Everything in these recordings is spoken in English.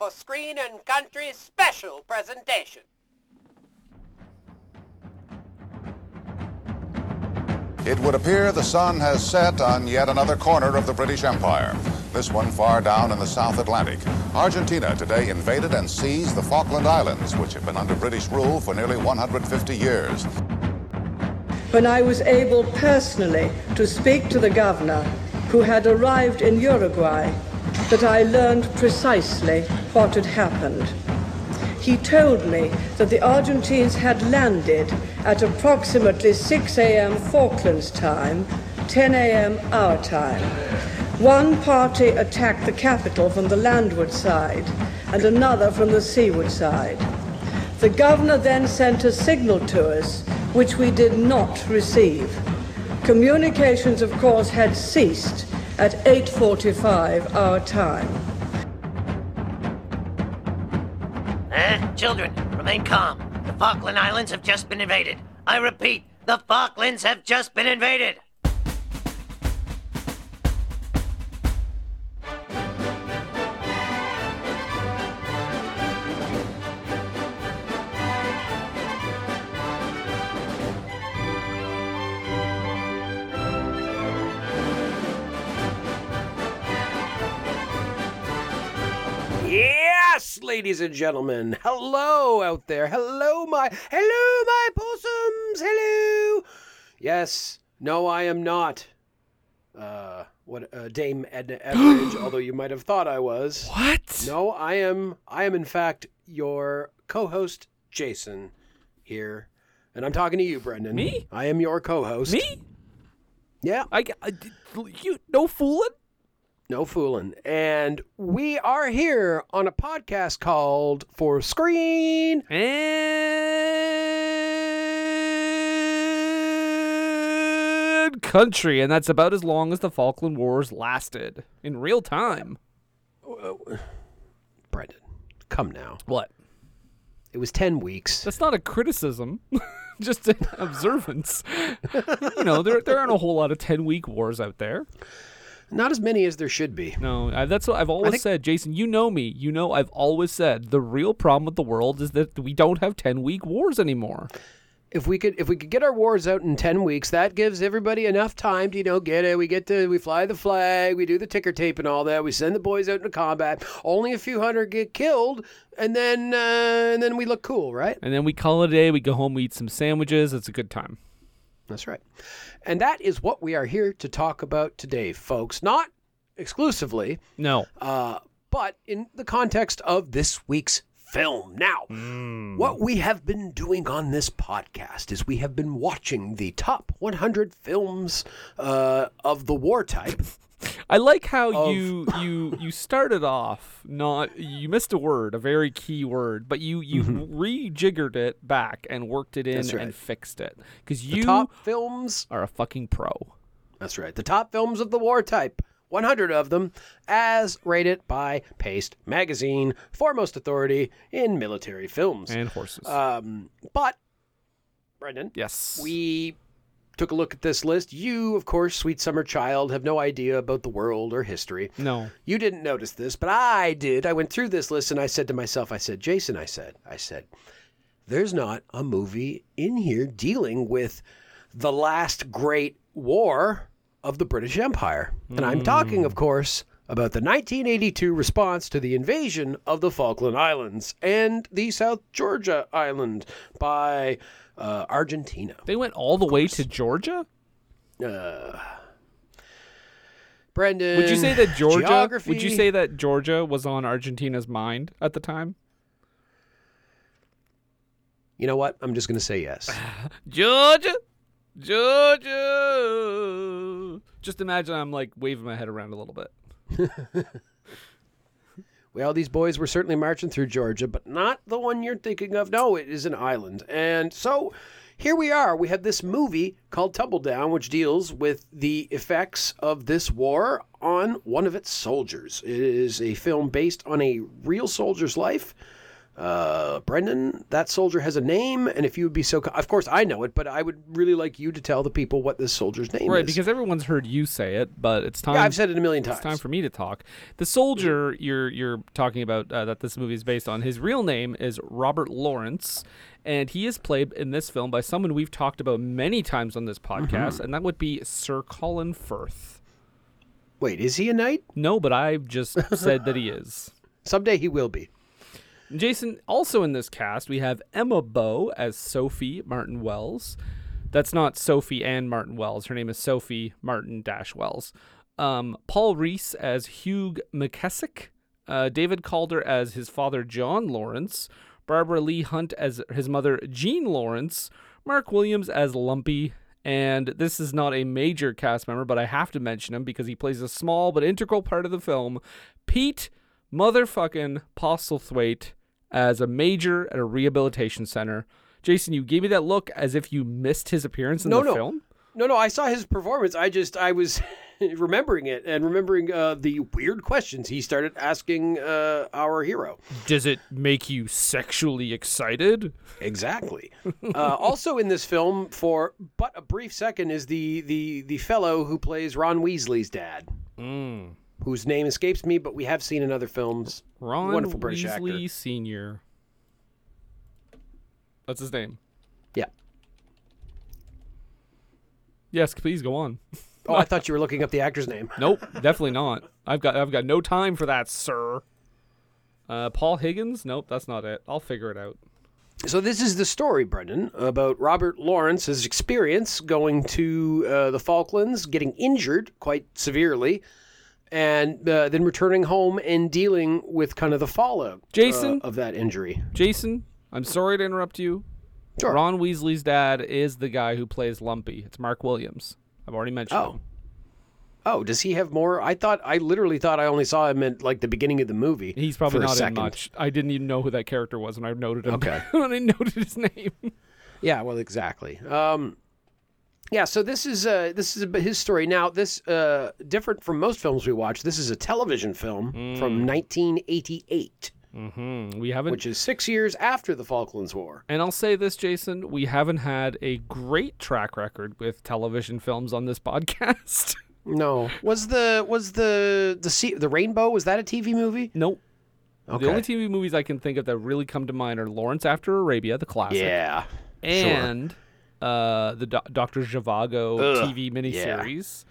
For screen and country special presentation. It would appear the sun has set on yet another corner of the British Empire. This one far down in the South Atlantic. Argentina today invaded and seized the Falkland Islands, which have been under British rule for nearly 150 years. when I was able personally to speak to the governor who had arrived in Uruguay, that I learned precisely what had happened. He told me that the Argentines had landed at approximately 6 a.m. Falklands time, 10 a.m. our time. One party attacked the capital from the landward side and another from the seaward side. The governor then sent a signal to us, which we did not receive. Communications, of course, had ceased at 8.45 our time. Eh? Children, remain calm. The Falkland Islands have just been invaded. I repeat, the Falklands have just been invaded. Yes, ladies and gentlemen. Hello out there. Hello, my hello, my possums. Hello. Yes. No, I am not. Uh, what uh, Dame Edna Everage, although you might have thought I was. What? No, I am. I am in fact your co-host, Jason, here, and I'm talking to you, Brendan. Me? I am your co-host. Me? Yeah. I, I you no fooling. No fooling. And we are here on a podcast called For Screen And country, and that's about as long as the Falkland Wars lasted in real time. Uh, Brendan, come now. What? It was 10 weeks. That's not a criticism, just an observance. you know, there there aren't a whole lot of ten week wars out there. Not as many as there should be. No, I, that's what I've always think- said, Jason. You know me. You know I've always said the real problem with the world is that we don't have ten week wars anymore. If we could if we could get our wars out in 10 weeks, that gives everybody enough time to, you know, get it. We get to we fly the flag, we do the ticker tape and all that. We send the boys out into combat. Only a few hundred get killed and then uh, and then we look cool, right? And then we call it a day. We go home, we eat some sandwiches. It's a good time. That's right. And that is what we are here to talk about today, folks. Not exclusively, No. uh, but in the context of this week's film. Now, what we have been doing on this podcast is we have been watching the top 100 films uh, of the war type. I like how of- you you you started off not you missed a word, a very key word, but you you rejiggered it back and worked it in Mm-hmm. Right. and fixed it because The you top films. are a fucking pro. That's right. The top films of the war type. 100 of them, as rated by Paste Magazine, foremost authority in military films. And horses. Um, but, Brendan, yes. we took a look at this list. You, of course, sweet summer child, have no idea about the world or history. no. You didn't notice this, but I did. I went through this list and I said to myself, I said, Jason, I said, I said, there's not a movie in here dealing with the last great war of the British Empire. And I'm talking, of hmm. course, about the 1982 response to the invasion of the Falkland Islands and the South Georgia Island by uh, Argentina. They went all the way to Georgia. Brendan, Would you say that Georgia? Geography. Would you say that Georgia was on Argentina's mind at the time? You know what? I'm just going to say yes. Georgia, Georgia. Just imagine I'm like waving my head around a little bit. Well, these boys were certainly marching through Georgia, but not the one you're thinking of. No, it is an island. And so here we are. We have this movie called Tumbledown, which deals with the effects of this war on one of its soldiers. It is a film based on a real soldier's life. Uh, Brendan, that soldier has a name, and if you would be so, co- of course I know it, but I would really like you to tell the people what this soldier's name is. Right, is. because everyone's heard you say it, but it's time. yeah, I've said it a million times. It's time for me to talk. The soldier you're you're talking about uh, that this movie is based on. His real name is Robert Lawrence, and he is played in this film by someone we've talked about many times on this podcast, and that would be Sir Colin Firth. Wait, is he a knight? No, but I've just said that he is. Someday he will be. Jason, also in this cast, we have Emma Bowe as Sophie Martin Wells. That's not Sophie and Martin Wells. Her name is Sophie Martin Dash Wells. Um, Paul Rhys as Hugh McKessick. Uh, David Calder as his father John Lawrence. Barbara Leigh-Hunt as his mother Jean Lawrence. Mark Williams as Lumpy. And this is not a major cast member, but I have to mention him because he plays a small but integral part of the film. Pete motherfucking Postlethwaite as a major at a rehabilitation center. Jason, you gave me that look as if you missed his appearance in No, the no. film. No, no, I saw his performance. I just, I was remembering it and remembering uh, the weird questions he started asking uh, our hero. Does it make you sexually excited? Exactly. uh, also in this film, for but a brief second, is the the the fellow who plays Ron Weasley's dad, whose name escapes me, but we have seen in other films. Ron Wonderful British Weasley actor. Senior. That's his name. Yeah. Yes, please go on. Oh, I thought you were looking up the actor's name. Nope, definitely not. I've got I've got no time for that, sir. Uh, Paul Higgins? Nope, that's not it. I'll figure it out. So this is the story, Brendan, about Robert Lawrence's experience going to uh, the Falklands, getting injured quite severely, and uh, then returning home and dealing with kind of the fallout Jason? uh, of that injury. Jason, I'm sorry to interrupt you. Sure. Ron Weasley's dad is the guy who plays Lumpy. It's Mark Williams. I've already mentioned Oh. him. Oh, does he have more? I thought I literally thought I only saw him at like the beginning of the movie. He's probably not in much. I didn't even know who that character was and I noted him. Okay. when I noted his name. Yeah, well, exactly. Um, yeah, so this is uh, this is his story. Now, this uh, different from most films we watch. This is a television film from 1988, Hmm. We haven't. which is six years after the Falklands War. and I'll say this, Jason, we haven't had a great track record with television films on this podcast. No, was the was the the sea, the Rainbow? Was that a TV movie? nope. Okay. The only TV movies I can think of that really come to mind are Lawrence After Arabia, the classic, yeah, and uh, the Do- Doctor Zhivago Ugh, TV miniseries.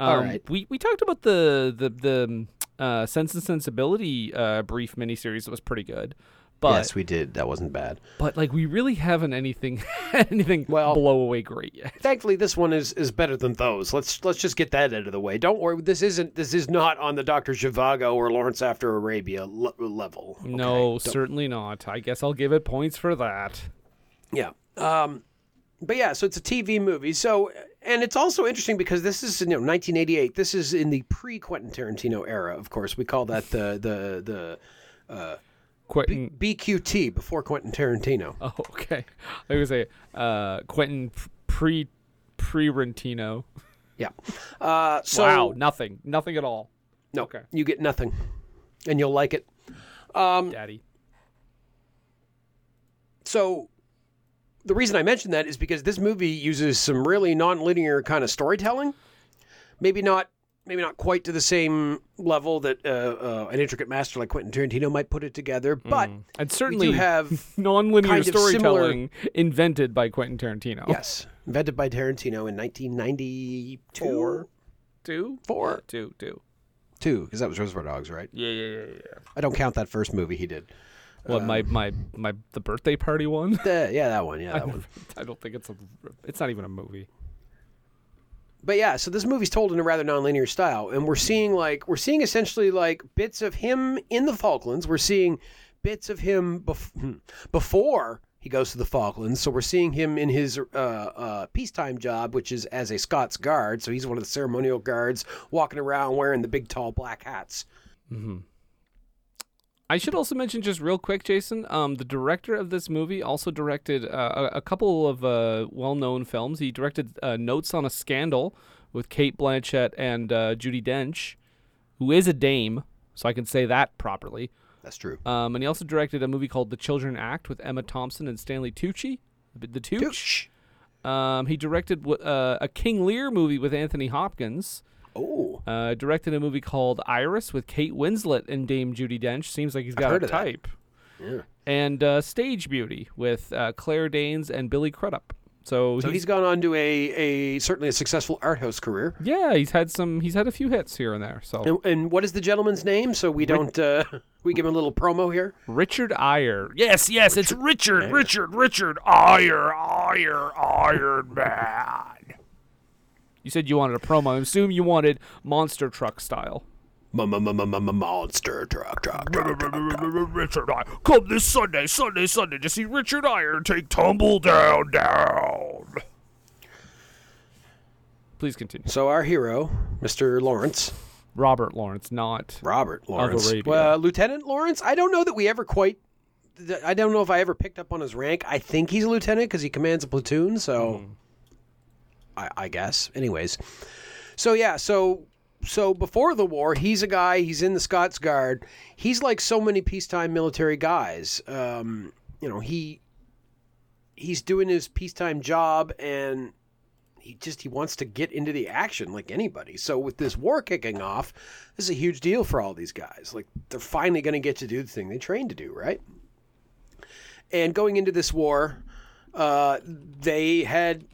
All Um, right. We we talked about the the the um, uh, Sense and Sensibility uh, brief miniseries that was pretty good, but yes, we did. That wasn't bad. but like we really haven't anything anything Well- blow away great yet. Thankfully, this one is is better than those. Let's let's just get that out of the way. Don't worry. This isn't this is not on the Doctor Zhivago or Lawrence After Arabia le- level. okay? No, Don't- certainly not. I guess I'll give it points for that. Yeah. Um, but yeah, so it's a TV movie. So, and it's also interesting because this is you know 1988. This is in the pre Quentin Tarantino era. Of course, we call that the the the uh, Quentin. BQT before Quentin Tarantino. oh, okay. I was gonna say uh, Quentin pre pre Rentino. Yeah. Uh, so wow, nothing, nothing at all. no, okay. you get nothing, and you'll like it. Um, Daddy. So the reason I mention that is because this movie uses some really non-linear kind of storytelling. Maybe not maybe not quite to the same level that uh, uh, an intricate master like Quentin Tarantino might put it together, but And certainly have non-linear kind of similar- storytelling invented by Quentin Tarantino. yes, invented by Tarantino in 1992. Four. Two? Four. Two, two. too, because that was Reservoir Dogs, right? Yeah, yeah, yeah, yeah. I don't count that first movie he did. What my my my the birthday party one? Uh, yeah, that one. Yeah, I, that one. I don't think it's a. It's not even a movie. But yeah, so this movie's told in a rather nonlinear style, and we're seeing like we're seeing essentially like bits of him in the Falklands. We're seeing bits of him bef- before he goes to the Falklands. So we're seeing him in his uh, uh, peacetime job, which is as a Scots guard. So he's one of the ceremonial guards, walking around wearing the big tall black hats. I should also mention just real quick, Jason. Um, the director of this movie also directed uh, a, a couple of uh, well-known films. He directed uh, Notes on a Scandal with Cate Blanchett and uh, Judi Dench, who is a dame, so I can say that properly. That's true. Um, and he also directed a movie called The Children Act with Emma Thompson and Stanley Tucci. The, Tooch. Um, he directed uh, a King Lear movie with Anthony Hopkins. Oh, Uh, directed a movie called Iris with Kate Winslet and Dame Judi Dench. Seems like he's got a type. Yeah. And uh, Stage Beauty with uh, Claire Danes and Billy Crudup. So, so he's gone on to a, a certainly a successful art house career. yeah, he's had some. He's had a few hits here and there. So And, and what is the gentleman's name? So we don't uh, we give him a little promo here. Richard Eyre. Yes, yes, it's Richard, Richard, Richard Eyre, Eyre, Iron Man. You said you wanted a promo. I assume you wanted monster truck style. Monster truck, truck, truck, truck. Richard Eyre. Come this Sunday, Sunday, Sunday to see Richard Eyre take tumble down, down. Please continue. So our hero, Mr. Lawrence, Robert Lawrence, not Robert Lawrence, Arabia. well, uh, Lieutenant Lawrence. I don't know that we ever quite. I don't know if I ever picked up on his rank. I think he's a lieutenant because he commands a platoon. So, mm-hmm. I, I guess. Anyways, so yeah, so so before the war, he's a guy. He's in the Scots Guard. He's like so many peacetime military guys. Um, you know, he he's doing his peacetime job and he just he wants to get into the action like anybody. So with this war kicking off, this is a huge deal for all these guys. Like they're finally going to get to do the thing they trained to do, right? And going into this war, uh, they had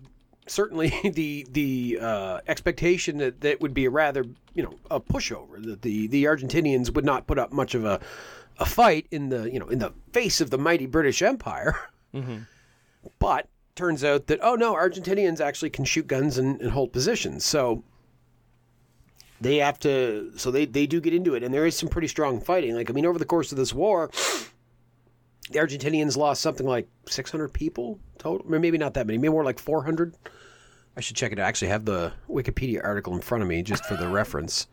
certainly the the uh, expectation that that would be a rather you know a pushover that the the Argentinians would not put up much of a a fight in the you know in the face of the mighty British Empire. But turns out that oh no, Argentinians actually can shoot guns and, and hold positions. So they have to so they, they do get into it and there is some pretty strong fighting. Like I mean over the course of this war the Argentinians lost something like 600 people total. Maybe not that many. Maybe more like 400. I should check it. I actually have the Wikipedia article in front of me just for the reference.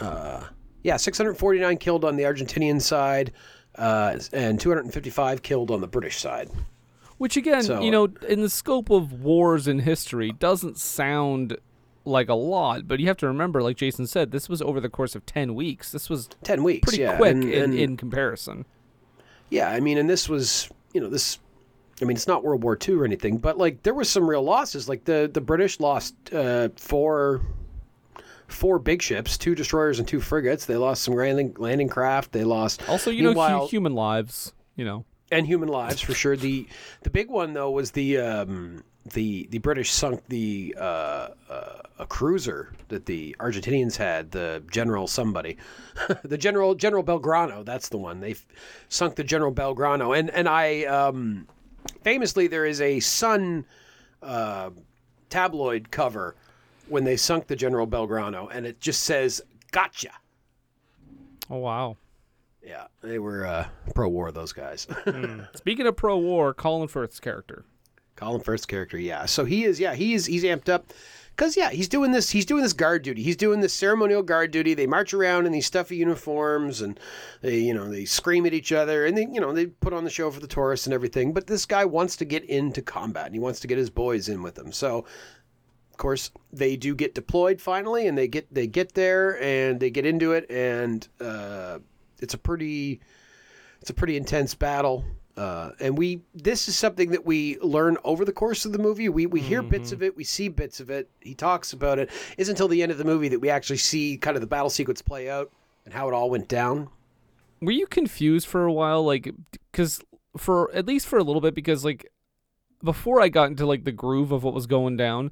Uh, yeah, 649 killed on the Argentinian side, uh, and 255 killed on the British side. Which again, So- you know, in the scope of wars in history, doesn't sound like a lot, but you have to remember, like Jason said, this was over the course of ten weeks. This was 10 weeks. pretty yeah, quick and- in, and- in comparison. Yeah, I mean, and this was, you know, this. I mean, it's not World War II or anything, but like there was some real losses. Like the the British lost uh, four four big ships, two destroyers and two frigates. They lost some landing landing craft. They lost Also, you know, hu- human lives. You know, and human lives for sure. The the big one though was the um, the the British sunk the uh, uh, a cruiser that the Argentinians had, the General somebody, the General General Belgrano. That's the one they sunk the General Belgrano, and and I um, famously there is a Sun uh, tabloid cover when they sunk the General Belgrano, and it just says "Gotcha." oh wow. Yeah, they were uh, pro-war. Those guys. Speaking of pro-war, Colin Firth's character. Colin Firth's character, yeah. So he is, yeah, he is, he's amped up, cause yeah, he's doing this, he's doing this guard duty, he's doing this ceremonial guard duty. They march around in these stuffy uniforms, and they, you know, they scream at each other, and they, you know, they put on the show for the tourists and everything. But this guy wants to get into combat, and he wants to get his boys in with him. So, of course, they do get deployed finally, and they get they get there and they get into it, and uh, it's a pretty it's a pretty intense battle. Uh, and we this is something that we learn over the course of the movie. We we hear bits of it, we see bits of it. He talks about it. It's until the end of the movie that we actually see kind of the battle sequence play out and how it all went down. Were you confused for a while, like, because for at least for a little bit, because like before I got into like the groove of what was going down,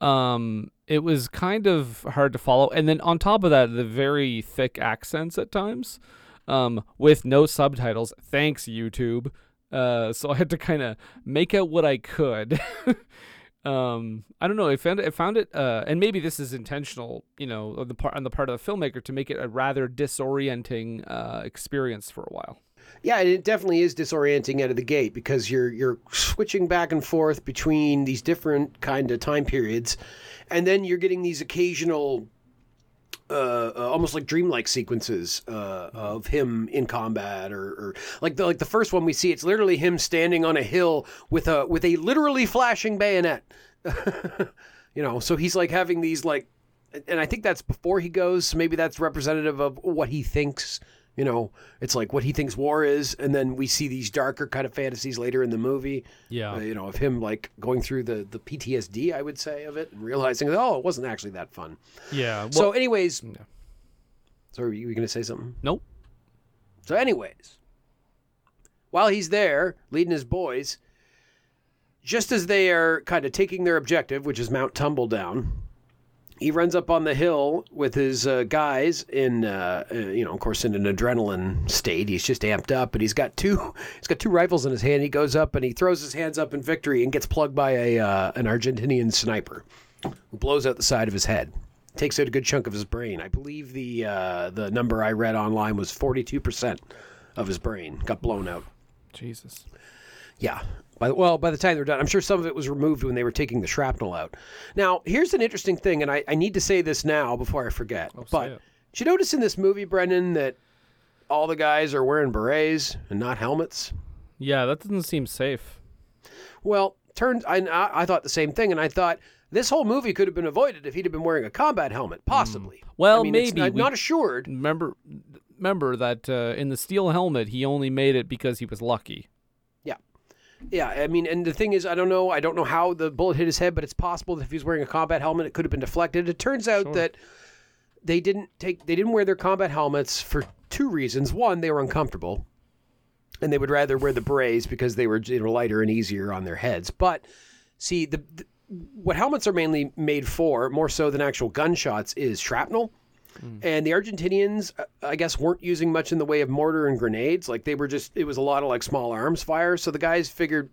Um, it was kind of hard to follow, and then on top of that, the very thick accents at times, um, with no subtitles. Thanks YouTube. Uh, so I had to kind of make out what I could. um, I don't know. I found it. I found it. Uh, and maybe this is intentional. You know, on the part on the part of the filmmaker to make it a rather disorienting uh, experience for a while. Yeah, and it definitely is disorienting out of the gate because you're you're switching back and forth between these different kind of time periods, and then you're getting these occasional, uh, uh, almost like dreamlike sequences uh, of him in combat, or, or like the like the first one we see. It's literally him standing on a hill with a with a literally flashing bayonet. you know, so he's like having these like, and I think that's before he goes. So maybe that's representative of what he thinks you know, it's like what he thinks war is, and then we see these darker kind of fantasies later in the movie. Yeah. Uh, you know, of him like going through the the PTSD, I would say, of it, and realizing, oh, it wasn't actually that fun. Yeah. so, anyways, so are you going to say something? Nope. So, anyways, while he's there leading his boys, just as they are kind of taking their objective, which is Mount Tumbledown, he runs up on the hill with his uh, guys in, uh, uh, you know, of course, in an adrenaline state. He's just amped up, but he's got two, he's got two rifles in his hand. He goes up and he throws his hands up in victory and gets plugged by a uh, an Argentinian sniper, who blows out the side of his head, takes out a good chunk of his brain. I believe the uh, the number I read online was forty two percent of his brain got blown out. Jesus. Yeah. By the, well, by the time they're done, I'm sure some of it was removed when they were taking the shrapnel out. Now, here's an interesting thing, and I, I need to say this now before I forget. but it. did you notice in this movie, Brendan, that all the guys are wearing berets and not helmets? Yeah, that doesn't seem safe. Well, turns I, I thought the same thing, and I thought this whole movie could have been avoided if he'd have been wearing a combat helmet, possibly. Well, I mean, maybe not, we- not assured. Remember, remember that uh, in the steel helmet, he only made it because he was lucky. Yeah. I mean, and the thing is, I don't know. I don't know how the bullet hit his head, but it's possible that if he was wearing a combat helmet, it could have been deflected. It turns out that they didn't take, they didn't wear their combat helmets for two reasons. One, they were uncomfortable, and they would rather wear the berets because they were you know, lighter and easier on their heads. But see, the, the what helmets are mainly made for, more so than actual gunshots, is shrapnel. And the Argentinians, uh, I guess, weren't using much in the way of mortar and grenades. Like they were just, it was a lot of like small arms fire. So the guys figured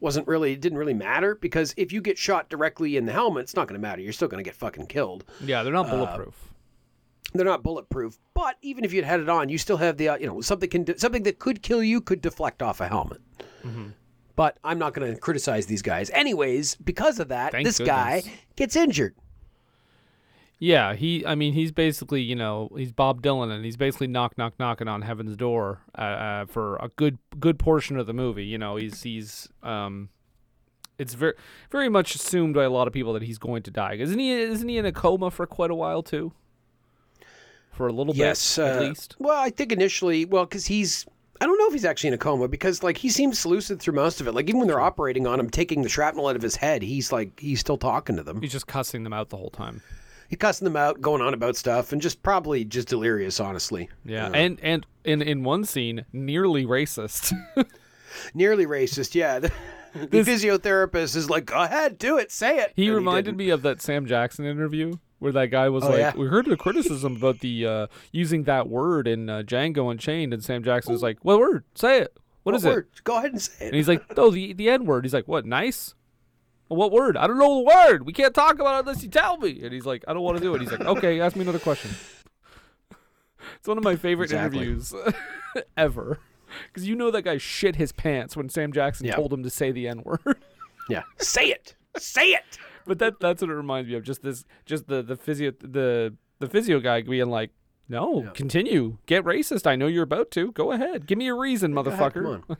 wasn't really, it didn't really matter because if you get shot directly in the helmet, it's not going to matter. You're still going to get fucking killed. Yeah, they're not Uh, bulletproof. They're not bulletproof, but even if you'd had it on, you still have the, uh, you know, something can, something that could kill you could deflect off a helmet. But I'm not going to criticize these guys. Anyways, because of that, Thank this guy gets injured. Yeah, he. I mean, he's basically, you know, he's Bob Dylan, and he's basically knock, knock, knocking on heaven's door uh, uh, for a good, good portion of the movie. You know, he's he's um, it's very, very much assumed by a lot of people that he's going to die. Isn't he? Isn't he in a coma for quite a while too? For a little Yes, bit, at uh, least. Well, I think initially, well, because he's, I don't know if he's actually in a coma because like he seems lucid through most of it. Like even when they're operating on him, taking the shrapnel out of his head, he's like he's still talking to them. He's just cussing them out the whole time. He's cussing them out, going on about stuff, and just probably just delirious, honestly. Yeah, and and in in one scene, nearly racist. Nearly racist. Yeah. The, the physiotherapist is like, go ahead, do it, say it. He And reminded didn't. me of that Sam Jackson interview where that guy was Oh, like, yeah. "We heard the criticism about the uh, using that word in uh, Django Unchained," and Sam Jackson was like, "What word? Say it. what is word? it?" Go ahead and say it. And he's like, "Oh, the the N word." He's like, "What? Nice." What word? I don't know the word. We can't talk about it unless you tell me. And he's like, I don't want to do it. He's like, okay, ask me another question. It's one of my favorite Exactly. interviews ever. Because you know that guy shit his pants when Sam Jackson Yeah. told him to say the N word. yeah. Say it. Say it. But that that's what it reminds me of. Just this, just the the physio the the physio guy being like, "No, continue. Get racist. I know you're about to. Go ahead. Give me a reason, ahead, motherfucker." come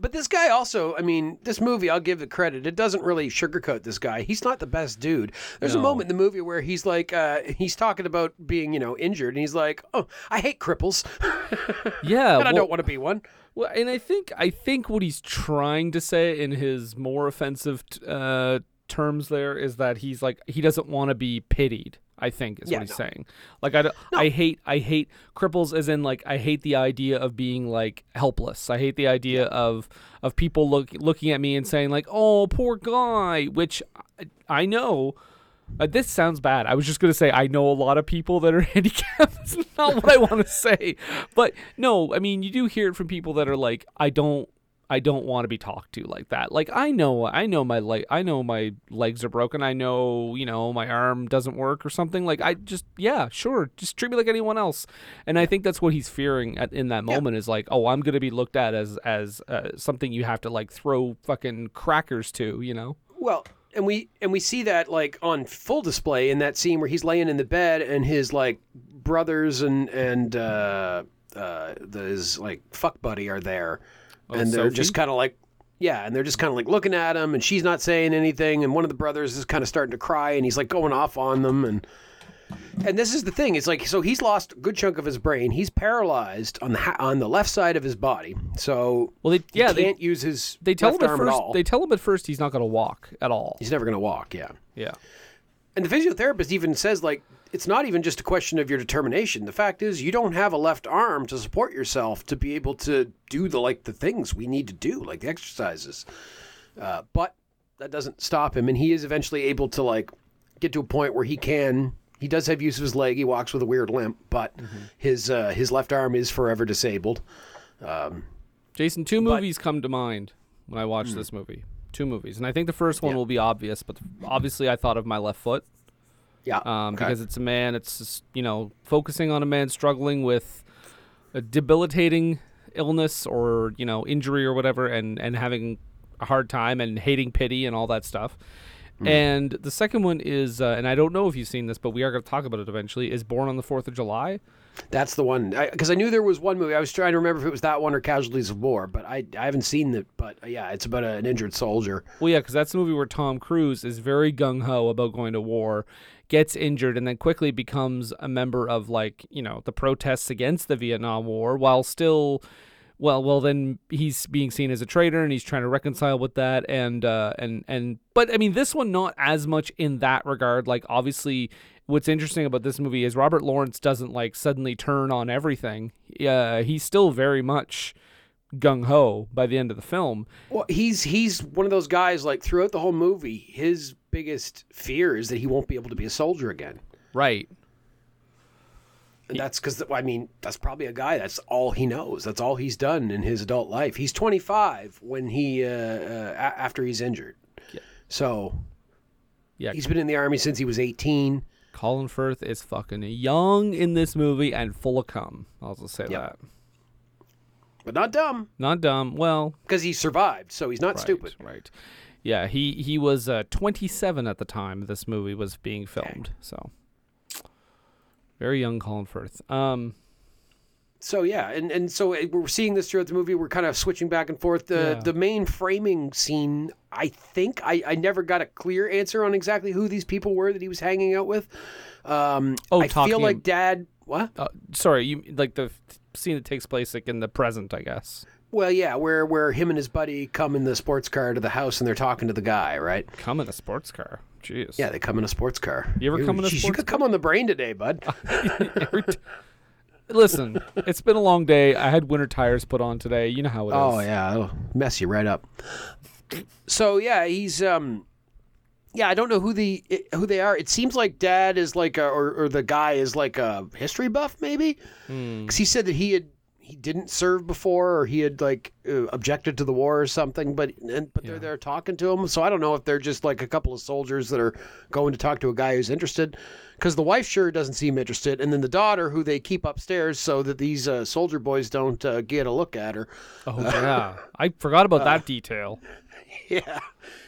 But this guy also, I mean, this movie, I'll give the credit. It doesn't really sugarcoat this guy. He's not the best dude. There's a No. moment in the movie where he's like, uh, he's talking about being, you know, injured, and he's like, "Oh, I hate cripples, yeah, and I well- don't want to be one." Well, and I think I think what he's trying to say in his more offensive t- uh, terms there is that he's like he doesn't want to be pitied. I think is Yeah, what he's no. saying. Like I, don't- I hate I hate cripples as in like I hate the idea of being like helpless. I hate the idea of of people look looking at me and saying like oh poor guy, which I know. Uh, this sounds bad. I was just gonna say I know a lot of people that are handicapped. That's not what I want to say, but no, I mean you do hear it from people that are like, I don't, I don't want to be talked to like that. Like I know, I know my leg, I know my legs are broken. I know, you know, my arm doesn't work or something. Like I just, yeah, sure, just treat me like anyone else. And I think that's what he's fearing at, in that moment is like, oh, I'm gonna be looked at as as uh, something you have to like throw fucking crackers to, you know. Well, and we and we see that like on full display in that scene where he's laying in the bed and his like brothers and and uh, uh, the, his like fuck buddy are there, Oh, and they're Sophie? just kind of like. Yeah, and they're just kind of like looking at him, and she's not saying anything, and one of the brothers is kind of starting to cry, and he's like going off on them, and and this is the thing. It's like so he's lost a good chunk of his brain. He's paralyzed on the ha- on the left side of his body, so Well, they, yeah, they can't use his they tell left him at arm first. at all. They tell him at first he's not going to walk at all. he's never going to walk. Yeah. Yeah. And the physiotherapist even says, like, it's not even just a question of your determination. The fact is, you don't have a left arm to support yourself to be able to do the like the things we need to do, like the exercises. Uh, but that doesn't stop him, and he is eventually able to like get to a point where he can. He does have use of his leg. He walks with a weird limp, but his uh, his left arm is forever disabled. Um, Jason, two movies come to mind when I watch this movie. Two movies, and I think the first one will be obvious, but obviously I thought of my left foot Yeah, um, okay. because it's a man. It's just, you know focusing on a man struggling with a debilitating illness or you know injury or whatever, and and having a hard time and hating pity and all that stuff. Hmm. And the second one is, uh, and I don't know if you've seen this, but we are going to talk about it eventually. Is Born on the Fourth of July. That's the one because I, knew there was one movie. I was trying to remember if it was that one or Casualties of War, but I I haven't seen it. But uh, yeah, it's about a, an injured soldier. Well, yeah, because that's the movie where Tom Cruise is very gung ho about going to war, gets injured, and then quickly becomes a member of like you know the protests against the Vietnam War, while still, well, well, then he's being seen as a traitor, and he's trying to reconcile with that, and uh, and and but I mean this one not as much in that regard. Like obviously. What's interesting about this movie is Robert Lawrence doesn't like suddenly turn on everything. Uh, he's still very much gung ho by the end of the film. Well, he's he's one of those guys. Like throughout the whole movie, his biggest fear is that he won't be able to be a soldier again. Right. And that's because I mean that's probably a guy. That's all he knows. That's all he's done in his adult life. He's 25 when he uh, uh, after he's injured. So Yeah. he's been in the army since he was 18. Colin Firth is fucking young in this movie and full of cum. I'll just say Yep. that. But not dumb Not dumb. Well, because he survived, so he's not right, stupid. Right. Yeah, he he was uh, 27 at the time this movie was being filmed. So very young Colin Firth. Um So yeah, and and so uh, we're seeing this throughout the movie. We're kind of switching back and forth. The Yeah. the main framing scene, I think I I never got a clear answer on exactly who these people were that he was hanging out with. Um, Oh, I feel like Dad. What? uh, sorry, you like the scene that takes place like in the present, I guess. Well, yeah, where where him and his buddy come in the sports car to the house and they're talking to the guy, right? Come in a sports car. Jeez. Yeah, they come in a sports car. You ever come in a geez, You sports could come on the brain today, bud. Listen, it's been a long day. I had winter tires put on today. You know how it is. Oh yeah, it'll mess you right up. So yeah, he's um, yeah, I don't know who the who they are. It seems like Dad is like a, or or the guy is like a history buff maybe, because he said that he had he didn't serve before or he had like uh, objected to the war or something. But and but they're there talking to him, so I don't know if they're just like a couple of soldiers that are going to talk to a guy who's interested. Because the wife sure doesn't seem interested, and then the daughter, who they keep upstairs so that these uh, soldier boys don't uh, get a look at her. Oh yeah, I forgot about Uh, that detail. Yeah,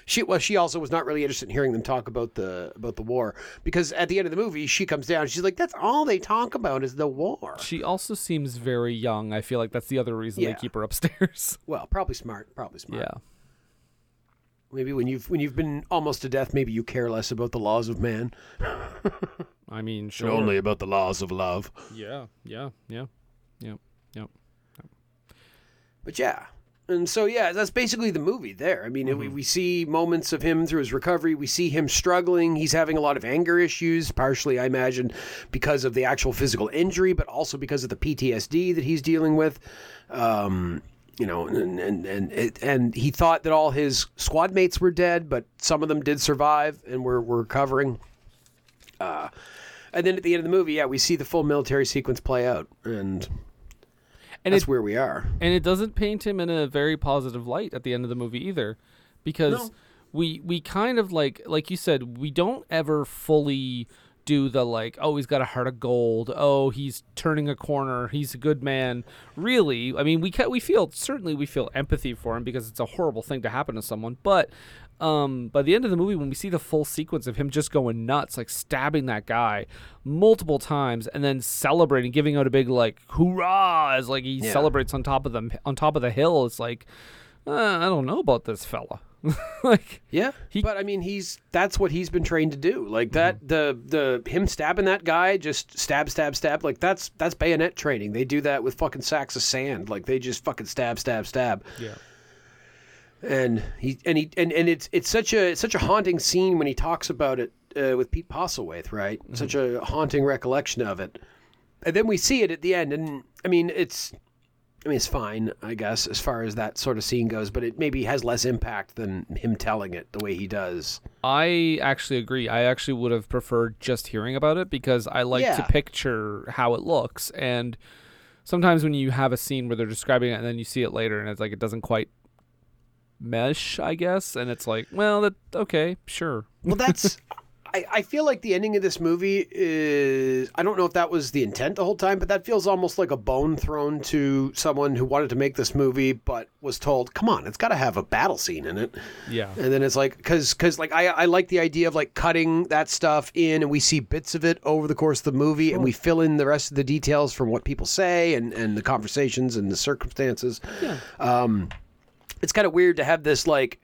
she well, she also was not really interested in hearing them talk about the about the war because at the end of the movie, she comes down. She's like, "That's all they talk about is the war." She also seems very young. I feel like that's the other reason Yeah. they keep her upstairs. Well, probably smart, probably smart. yeah. Maybe when you've when you've been almost to death, maybe you care less about the laws of man, I mean, sure. only about the laws of love. Yeah, yeah, yeah, yeah, yeah. But yeah. And so, yeah, that's basically the movie there. I mean, we, we see moments of him through his recovery. We see him struggling. He's having a lot of anger issues, partially, I imagine, because of the actual physical injury, but also because of the PTSD that he's dealing with. Um, you know, and and and it, and he thought that all his squad mates were dead, but some of them did survive and were were recovering. Uh, and then at the end of the movie, yeah, we see the full military sequence play out, and And that's it, where we are. and it doesn't paint him in a very positive light at the end of the movie either because No. we we kind of like like you said we don't ever fully do the like oh he's got a heart of gold. Oh he's turning a corner. He's a good man. Really i mean we ca- we feel certainly we feel empathy for him because it's a horrible thing to happen to someone. But um by the end of the movie when we see the full sequence of him just going nuts like stabbing that guy multiple times and then celebrating giving out a big like hoorah as like he Yeah. celebrates on top of them on top of the hill it's like uh, i don't know about this fella like Yeah, He- but I mean, he's that's what he's been trained to do. Like that, the the him stabbing that guy, just stab, stab, stab. Like that's that's bayonet training. They do that with fucking sacks of sand. Like they just fucking stab, stab, stab. yeah And he and he and, and it's it's such a it's such a haunting scene when he talks about it uh, with Pete Postlethwaite, right? Such a haunting recollection of it. And then we see it at the end, and I mean, it's. I mean, it's fine, I guess, as far as that sort of scene goes, but it maybe has less impact than him telling it the way he does. I actually agree. I actually would have preferred just hearing about it because I like to picture how it looks. And sometimes when you have a scene where they're describing it and then you see it later and it's like it doesn't quite mesh, I guess. And it's like, well, that okay, sure. Well, that's. I, I feel like the ending of this movie is. I don't know if that was the intent the whole time, but that feels almost like a bone thrown to someone who wanted to make this movie, but was told, "Come on, it's got to have a battle scene in it." Yeah. And then it's like, because, because, like, I, I like the idea of like cutting that stuff in, and we see bits of it over the course of the movie, and we fill in the rest of the details from what people say and and the conversations and the circumstances. Yeah. Um, it's kind of weird to have this like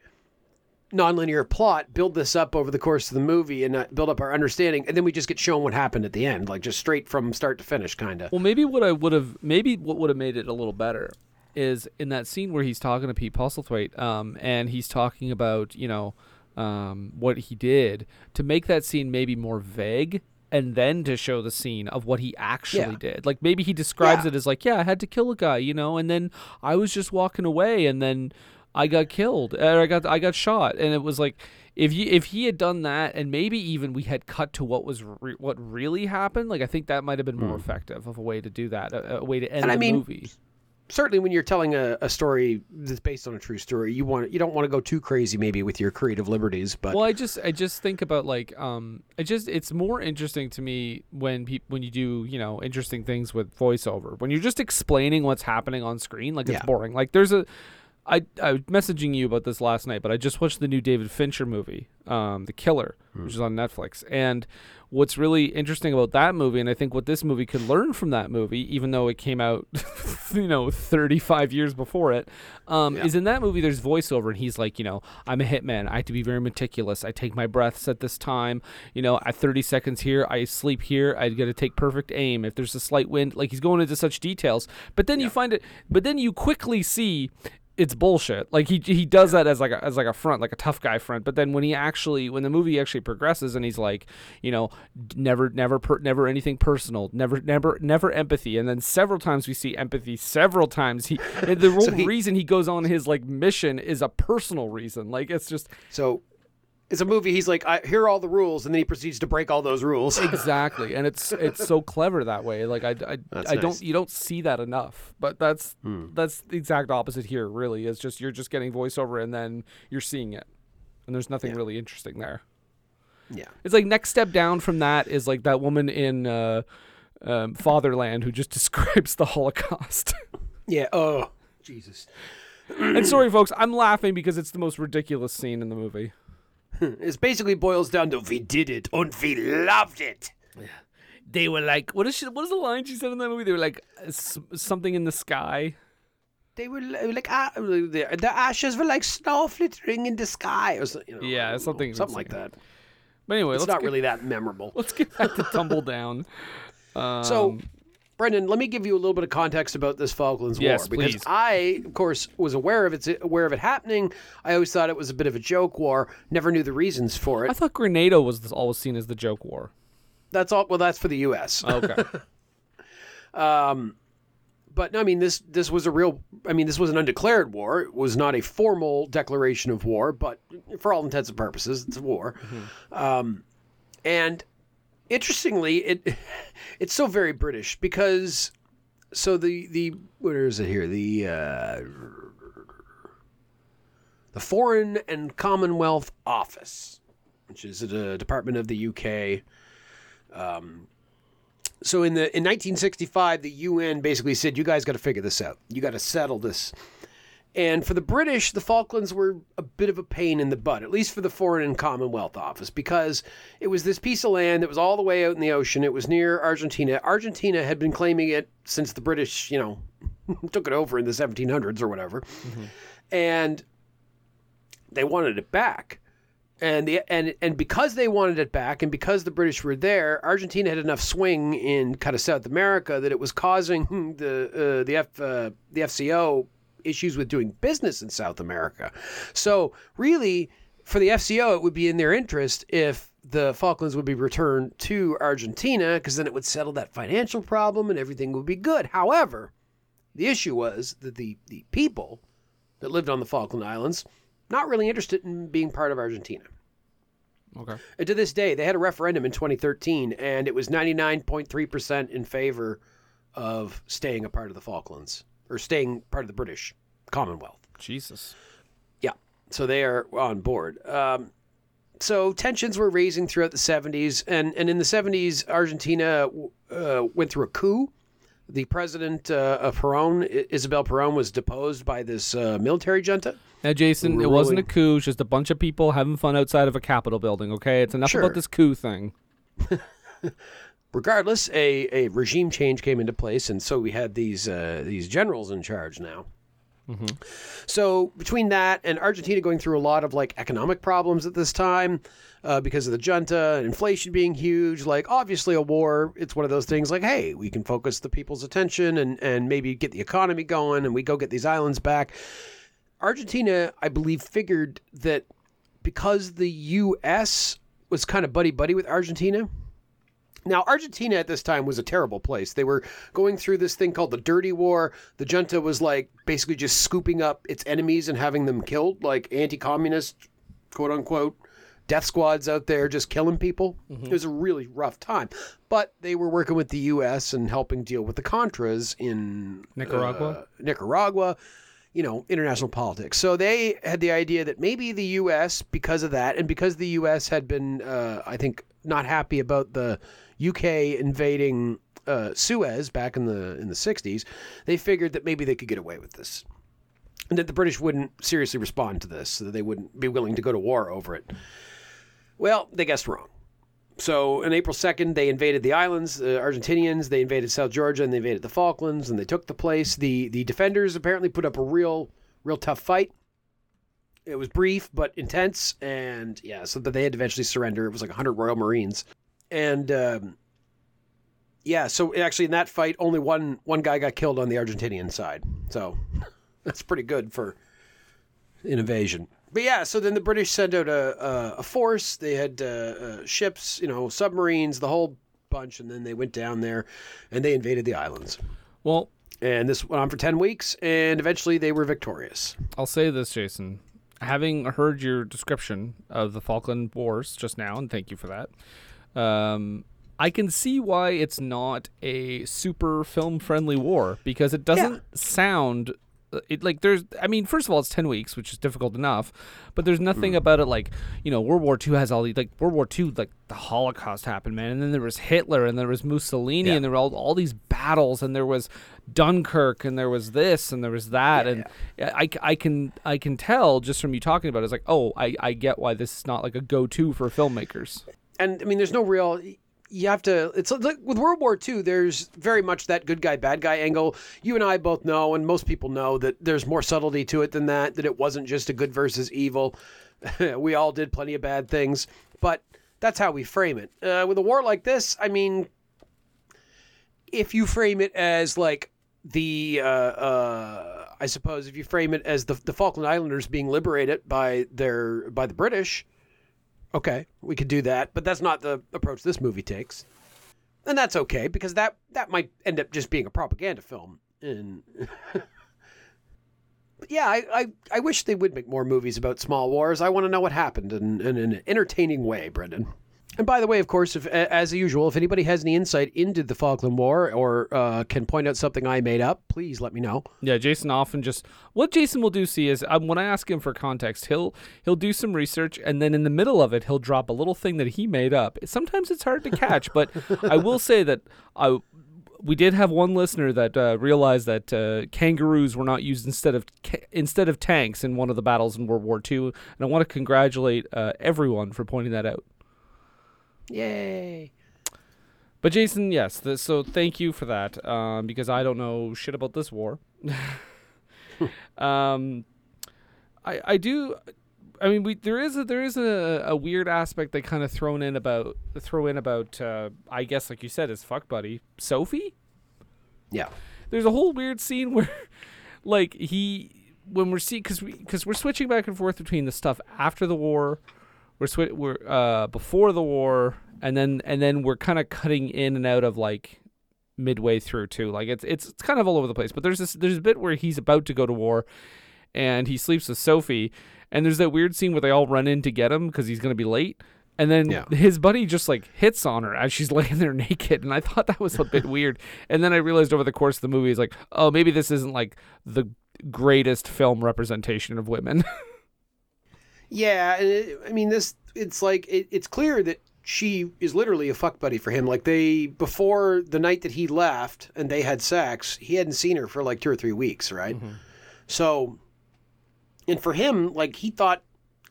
nonlinear plot build this up over the course of the movie and uh, build up our understanding, and then we just get shown what happened at the end, like just straight from start to finish, kind of. Well, maybe what I would have, maybe what would have made it a little better is in that scene where he's talking to Pete Postlethwaite, um, and he's talking about, you know, um, what he did to make that scene maybe more vague. And then to show the scene of what he actually Yeah. did. Like maybe he describes Yeah. it as like, yeah, I had to kill a guy, you know, and then I was just walking away and then I got killed or I got I got shot and it was like if you if he had done that and maybe even we had cut to what was re- what really happened like I think that might have been more effective of a way to do that a, a way to end. And I the mean, movie Certainly, when you're telling a, a story that's based on a true story, you want you don't want to go too crazy, maybe with your creative liberties. But well I just I just think about like um I just it's more interesting to me when peop when you do you know interesting things with voiceover when you're just explaining what's happening on screen like it's Yeah. boring like there's a I I was messaging you about this last night, but I just watched the new David Fincher movie, um, The Killer, which is on Netflix. And what's really interesting about that movie, and I think what this movie could learn from that movie, even though it came out, you know, 35 years before it, um, is in that movie there's voiceover, and he's like, you know, I'm a hitman. I have to be very meticulous. I take my breaths at this time. You know, at 30 seconds here, I sleep here. I got to take perfect aim. If there's a slight wind, like he's going into such details. But then you find it. But then you quickly see it's bullshit. Like he he does that as like a, as like a front, like a tough guy front. But then when he actually when the movie actually progresses and he's like, you know, never never per, never anything personal, never never never empathy. And then several times we see empathy. Several times he the whole he- reason he goes on his like mission is a personal reason. Like it's just so it's a movie. He's like, I, here are all the rules, and then he proceeds to break all those rules. exactly and it's it's so clever that way like i i, That's I nice. don't you don't see that enough but that's that's the exact opposite here really it's just you're just getting voiceover and then you're seeing it and there's nothing really interesting there yeah. it's like next step down from that is like that woman in uh um, fatherland who just describes the holocaust Yeah. Oh, Jesus. and sorry folks i'm laughing because it's the most ridiculous scene in the movie It basically boils down to we did it and we loved it. they were like what is she what is the line she said in that movie they were like s- something in the sky They were like ah, the, ashes were like snow flittering in the sky, or so- you know, Yeah, something- something like that. but anyway It's let's not get- really that memorable. Let's get back to Tumbledown. Um, So, Brendan, let me give you a little bit of context about this Falklands Yes, War because please. I, of course, was aware of it, aware of it happening. I always thought it was a bit of a joke war. Never knew the reasons for it. I thought Grenada was always seen as the joke war. That's all. Well, that's for the U.S. Okay. but I mean, this this was a real. I mean, this was an undeclared war. It was not a formal declaration of war, but for all intents and purposes, it's a war. Um, and interestingly, it it's so very British because so the the where is it here the uh, the Foreign and Commonwealth Office, which is a department of the UK. Um, so in the in 1965, the UN basically said, "You guys got to figure this out. You got to settle this." And for the British, the Falklands were a bit of a pain in the butt, at least for the Foreign and Commonwealth Office, because it was this piece of land that was all the way out in the ocean. It was near Argentina. Argentina had been claiming it since the British, you know, took it over in the 1700s or whatever, and they wanted it back. And the and and because they wanted it back, and because the British were there, Argentina had enough swing in kind of South America that it was causing the uh, the F uh, the FCO issues with doing business in South America. So really, for the FCO, it would be in their interest if the Falklands would be returned to Argentina, because then it would settle that financial problem and everything would be good. However, the issue was that the the people that lived on the Falkland Islands not really interested in being part of Argentina. Okay. And to this day, they had a referendum in 2013, and it was 99.3% in favor of staying a part of the Falklands or staying part of the British Commonwealth. Jesus. Yeah, so they are on board. Um, so tensions were raising throughout the 70s, and, and in the 70s, Argentina uh, went through a coup. The president uh, of Peron, Isabel Peron, was deposed by this uh, military junta. Now, Jason, We're it wasn't a coup. It's just a bunch of people having fun outside of a Capitol building. Okay, it's enough Sure. about this coup thing. regardless, a, a regime change came into place, and so we had these uh, these generals in charge now. So between that and Argentina going through a lot of like economic problems at this time uh, because of the junta and inflation being huge, like obviously a war, it's one of those things like, hey, we can focus the people's attention and and maybe get the economy going, and we go get these islands back. Argentina, I believe, figured that because the U.S. was kind of buddy buddy with Argentina. Now, Argentina at this time was a terrible place. They were going through this thing called the Dirty War. The junta was like basically just scooping up its enemies and having them killed, like anti communist, quote unquote, death squads out there just killing people. It was a really rough time. But they were working with the U.S. and helping deal with the Contras in Nicaragua? uh, Nicaragua, you know, international politics. So they had the idea that maybe the U.S., because of that, and because the U.S. had been, uh, I think, not happy about the UK invading uh, Suez back in the in the '60s, they figured that maybe they could get away with this, and that the British wouldn't seriously respond to this, so that they wouldn't be willing to go to war over it. Well, they guessed wrong. So on April 2nd, they invaded the islands, the Argentinians, they invaded South Georgia, and they invaded the Falklands, and they took the place. The the defenders apparently put up a real, real tough fight. It was brief but intense, and yeah, so that they had to eventually surrender. It was like 100 Royal Marines, and um, yeah, so actually in that fight, only one one guy got killed on the Argentinian side. So that's pretty good for an invasion. But yeah, so then the British sent out a, a, force. They had uh, uh, ships, you know, submarines, the whole bunch, and then they went down there and they invaded the islands. Well, And this went on for 10 weeks, and eventually they were victorious. I'll say this, Jason. Having heard your description of the Falkland Wars just now, and thank you for that, um, I can see why it's not a super film friendly war because it doesn't sound. uh, It, like there's, I mean, first of all, it's ten weeks, which is difficult enough, but there's nothing about it like you know World War II has all these like World War II like the Holocaust happened, man, and then there was Hitler and there was Mussolini Yeah. and there were all, all these battles and there was Dunkirk and there was this and there was that and I, I can I can tell just from you talking about it, it's like oh I, I get why this is not like a go to for filmmakers. And I mean, there's no real. You have to. It's like with World War II. There's very much that good guy, bad guy angle. You and I both know, and most people know that there's more subtlety to it than that. That it wasn't just a good versus evil. we all did plenty of bad things, but that's how we frame it. Uh, with a war like this, I mean, if you frame it as like the, uh, uh, I suppose, if you frame it as the the Falkland Islanders being liberated by their by the British, Okay, we could do that, but that's not the approach this movie takes. And that's okay because that that might end up just being a propaganda film and yeah, I, I I wish they would make more movies about small wars. I want to know what happened in, in an entertaining way, Brendan. And by the way, of course, if as usual, if anybody has any insight into the Falkland War or uh, can point out something I made up, please let me know. Yeah, Jason often just what Jason will do see is um, when I ask him for context, he'll he'll do some research and then in the middle of it he'll drop a little thing that he made up. Sometimes it's hard to catch, but I will say that I we did have one listener that uh, realized that uh, kangaroos were not used instead of ca- instead of tanks in one of the battles in World War II, and I want to congratulate uh, everyone for pointing that out. Yay! But Jason, yes, th- so thank you for that um, because I don't know shit about this war. um, I I do. I mean, we there is a there is a, a weird aspect they kind of thrown in about throw in about uh, I guess like you said is fuck buddy Sophie. Yeah. There's a whole weird scene where, like he when we're seeing because we because we're switching back and forth between the stuff after the war, we're swi- we're uh before the war, and then and then we're kind of cutting in and out of like midway through too. Like it's it's it's kind of all over the place. But there's this there's a bit where he's about to go to war, and he sleeps with Sophie, and there's that weird scene where they all run in to get him because he's gonna be late. And then Yeah. his buddy just like hits on her as she's laying there naked, and I thought that was a bit weird. And then I realized over the course of the movie, it's like, oh, maybe this isn't like the greatest film representation of women. Yeah, and it, I mean this. It's like it, it's clear that she is literally a fuck buddy for him. Like they before the night that he left and they had sex, he hadn't seen her for like two or three weeks, right? Mm-hmm. So, and for him, like he thought,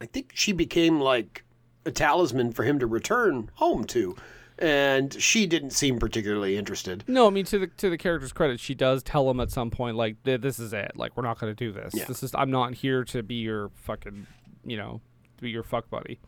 I think she became like a talisman for him to return home to, and she didn't seem particularly interested. No, I mean to the to the character's credit, she does tell him at some point like this is it. Like we're not going to do this. Yeah. This is I'm not here to be your fucking, you know, to be your fuck buddy.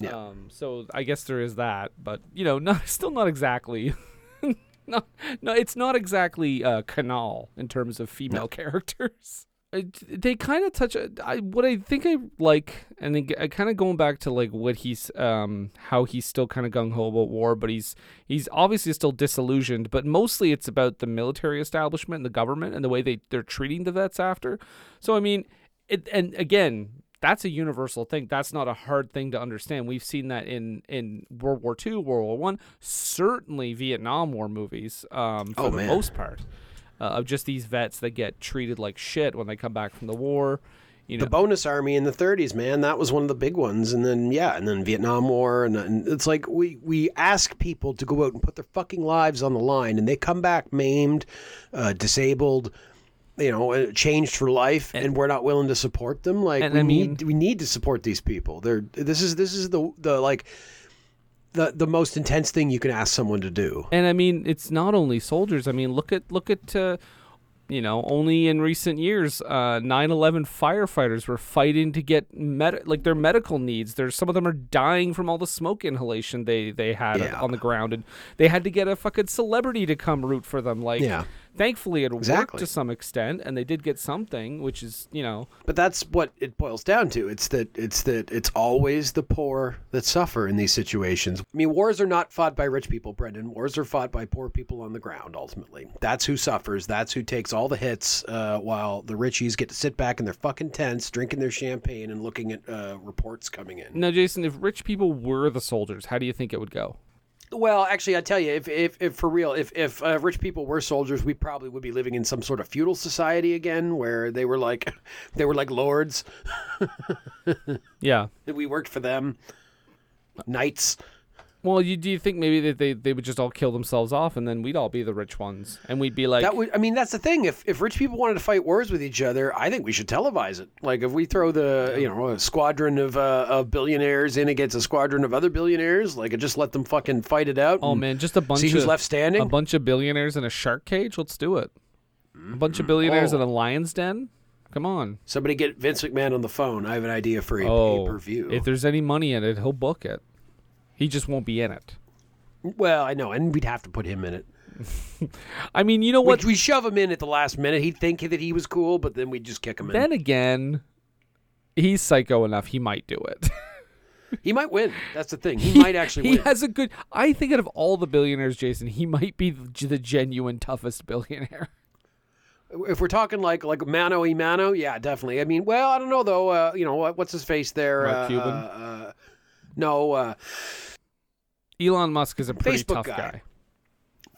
Yeah. Um so I guess there is that, but you know, not still not exactly no, no, it's not exactly uh, canal in terms of female characters. It- They kind of touch. I what I think I like, and I, I kind of going back to like what he's, um, how he's still kind of gung ho about war, but he's he's obviously still disillusioned. But mostly it's about the military establishment and the government and the way they they're treating the vets after. So I mean, it and again, that's a universal thing. That's not a hard thing to understand. We've seen that in in World War II, World War One, certainly Vietnam War movies. Um, for Oh, the man. most part, uh, of just these vets that get treated like shit when they come back from the war. You know, the bonus army in the 30s man that was one of the big ones and then yeah and then vietnam war and, and it's like we we ask people to go out and put their fucking lives on the line and they come back maimed uh, disabled you know uh, changed for life and, we're not willing to support them like we I mean- need we need to support these people they're this is this is the the like the the most intense thing you can ask someone to do and I mean, it's not only soldiers. I mean, look at look at. Uh, you know, only in recent years, uh, 9/11 firefighters were fighting to get med- like their medical needs. There's some of them are dying from all the smoke inhalation they they had Yeah. on the ground, and they had to get a fucking celebrity to come root for them. Like, Yeah. Thankfully it worked to some extent, and they did get something, which is you know, But that's what it boils down to. It's that it's that it's always the poor that suffer in these situations. I mean, wars are not fought by rich people, Brendan. Wars are fought by poor people on the ground. Ultimately, that's who suffers. That's who takes all the hits, uh, while the richies get to sit back in their fucking tents, drinking their champagne and looking at uh, reports coming in. now Jason, if rich people were the soldiers, how do you think it would go? Well, actually, I tell you, if if, if for real, if if uh, rich people were soldiers, we probably would be living in some sort of feudal society again, where they were like, they were like lords. Yeah. we worked for them. Knights. Well, you do you think maybe that they, they would just all kill themselves off, and then we'd all be the rich ones, and we'd be like, that would I mean that's the thing. If if rich people wanted to fight wars with each other, I think we should televise it. Like if we throw the you know a squadron of uh, of billionaires in against a squadron of other billionaires, like just let them fucking fight it out. oh man, just a bunch see who's of left standing. a bunch of billionaires in a shark cage. Let's do it. A bunch of billionaires Oh. in a lion's den. Come on. Somebody get Vince McMahon on the phone. I have an idea for a Oh, pay per view. if there's any money in it, he'll book it. He just won't be in it. Well, I know, and we'd have to put him in it. I mean, you know what? We, we shove him in at the last minute. He'd think that he was cool, but then we'd just kick him in. then again, he's psycho enough. He might do it. he might win. That's the thing. He, might actually He win. has a good. I think out of all the billionaires, Jason, he might be the, the genuine toughest billionaire. If we're talking like like mano y mano, yeah, definitely. I mean, well, I don't know though. Uh, you know what, what's his face there? Mark uh, Cuban? Uh, uh, no, uh, Elon Musk is a pretty Facebook tough guy. guy.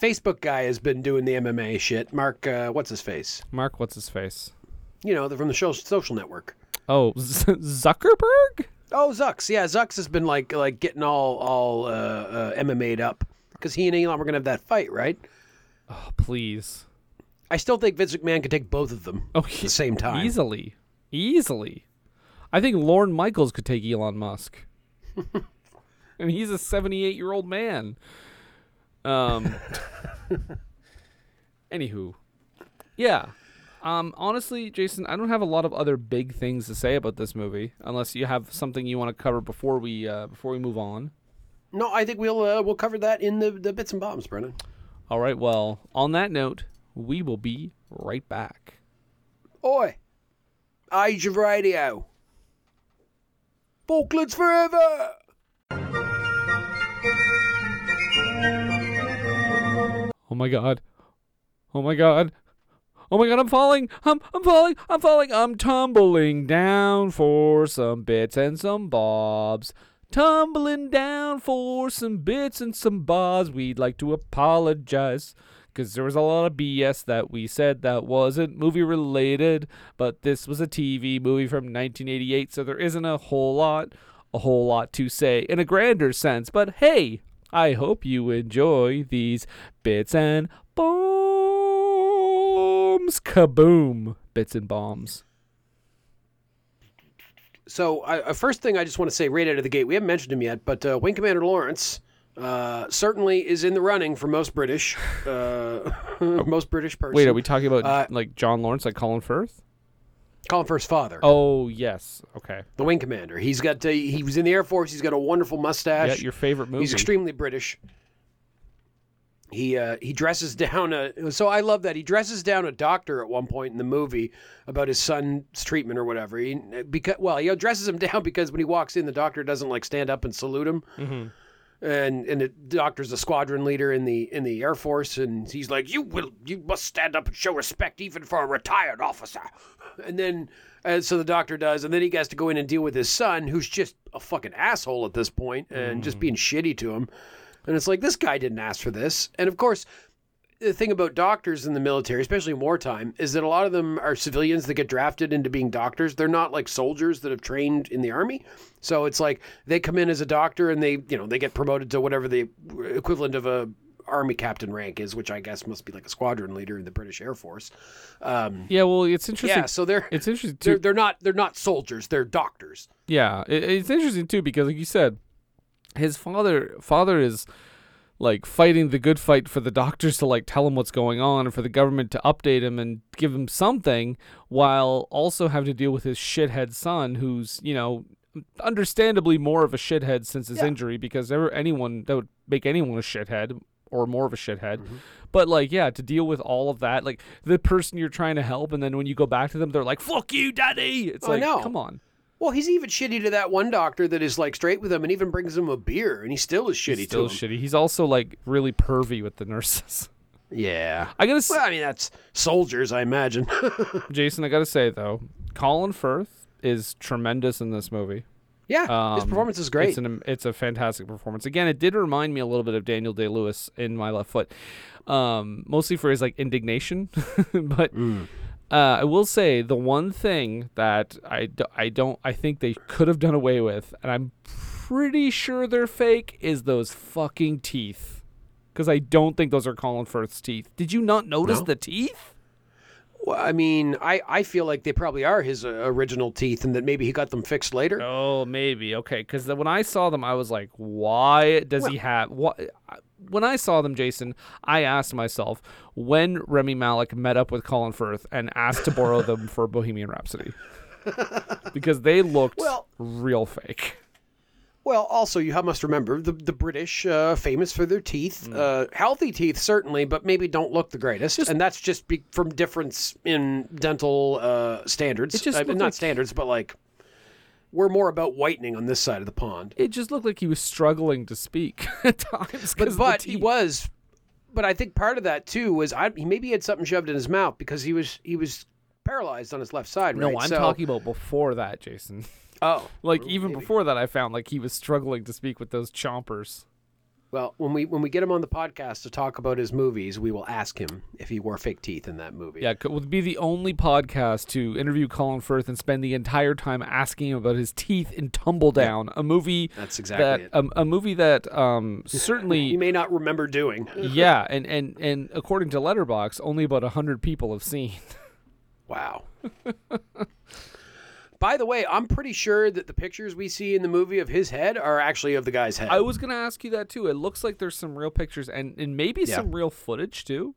Facebook guy has been doing the MMA shit. Mark, uh, what's his face? Mark, what's his face? You know, the, from the show, social network. Oh, Z- Zuckerberg? Oh, Zux. Yeah, Zux has been like like getting all all uh, uh, MMA'd up because he and Elon were gonna have that fight, right? Oh, please. I still think Vince McMahon could take both of them Oh, at the same time. Easily. Easily. I think Lorne Michaels could take Elon Musk. and he's a 78 year old man. Um. anywho. Yeah. Um, honestly, Jason, I don't have a lot of other big things to say about this movie, unless you have something you want to cover before we uh, before we move on. No, I think we'll uh, we'll cover that in the the bits and bombs, Brendan. All right. Well, on that note, we will be right back. Oi, Age of Radio, Falklands forever. Oh my god. Oh my god. Oh my god, I'm falling. I'm I'm falling. I'm falling. I'm tumbling down for some bits and some bobs. Tumbling down for some bits and some bobs. We'd like to apologize because there was a lot of BS that we said that wasn't movie related, but this was a TV movie from 1988, so there isn't a whole lot, a whole lot to say in a grander sense. But hey, I hope you enjoy these bits and bombs. Kaboom! Bits and bombs. So, uh, first thing I just want to say right out of the gate, we haven't mentioned him yet, but uh, Wing Commander Lawrence uh, certainly is in the running for most British, uh, most British person. Wait, are we talking about Uh, like John Lawrence, like Colin Firth? Colin Firth's father, Oh yes, okay. the Wing Commander. He's got uh, he was in the Air Force. He's got a wonderful mustache. Yeah, your favorite movie. He's extremely British. He uh, he dresses down a so I love that he dresses down a doctor at one point in the movie about his son's treatment or whatever. He because well he dresses him down because when he walks in the doctor doesn't like stand up and salute him. Mm-hmm. And and the doctor's a squadron leader in the in the Air Force and he's like you will you must stand up and show respect even for a retired officer. And then uh, so the doctor does and then he has to go in and deal with his son who's just a fucking asshole at this point and just being shitty to him. And it's like, this guy didn't ask for this. And of course, the thing about doctors in the military, especially in wartime, is that a lot of them are civilians that get drafted into being doctors. They're not like soldiers that have trained in the army. So it's like they come in as a doctor and they, you know, they get promoted to whatever the equivalent of a army captain rank is, which I guess must be like a squadron leader in the British Air Force. Um, Yeah, well, it's interesting. yeah, so they're it's interesting they're they're not they're not soldiers. They're doctors. Yeah, it, it's interesting too because, like you said, his father father is like fighting the good fight for the doctors to like tell him what's going on and for the government to update him and give him something, while also having to deal with his shithead son, who's you know understandably more of a shithead since his Yeah. injury because ever anyone that would make anyone a shithead or more of a shithead. Mm-hmm. But like, yeah, to deal with all of that, like the person you're trying to help, and then when you go back to them, they're like, "Fuck you, daddy." It's I like, know. come on. Well, he's even shitty to that one doctor that is like straight with him and even brings him a beer, and he still is shitty He's still to him. shitty. He's also like really pervy with the nurses. Yeah. I gotta, Well, I mean, that's soldiers, I imagine. Jason. I gotta say though, Colin Firth is tremendous in this movie. yeah, his Um, performance is great. It's an it's a fantastic performance. Again, it did remind me a little bit of Daniel Day Lewis in My Left Foot, um, mostly for his like indignation. but Mm. Uh, I will say the one thing that I, d- I don't I think they could have done away with, and I'm pretty sure they're fake, is those fucking teeth. Because I don't think those are Colin Firth's teeth. Did you not notice No? the teeth? Well, I mean, I, I feel like they probably are his uh, original teeth and that maybe he got them fixed later. Oh, maybe. Okay, because when I saw them, I was like, "Why does he have what?" When I saw them, Jason, I asked myself when Rami Malek met up with Colin Firth and asked to borrow them for Bohemian Rhapsody, because they looked Well- real fake. Well, also, you must remember the, the British, uh, famous for their teeth. Mm. Uh, healthy teeth, certainly, but maybe don't look the greatest. and that's just be- from difference in dental uh, standards. It just looked not like- standards, but like we're more about whitening on this side of the pond. It just looked like he was struggling to speak at times. But but he was but I think part of that too was I he maybe he had something shoved in his mouth because he was he was paralyzed on his left side. No. I'm So- talking about before that, Jason. Oh, Like even before that, I found like he was struggling to speak with those chompers. well, when we when we get him on the podcast to talk about his movies, we will ask him if he wore fake teeth in that movie. Yeah, it would be the only podcast to interview Colin Firth and spend the entire time asking him about his teeth in Tumble Tumbledown, a movie That's exactly that it. um, a movie that um He certainly may not remember doing. yeah, and and and according to Letterboxd, only about hundred people have seen. Wow. By the way, I'm pretty sure that the pictures we see in the movie of his head are actually of the guy's head. I was gonna ask you that too. It looks like there's some real pictures and and maybe Yeah. some real footage too.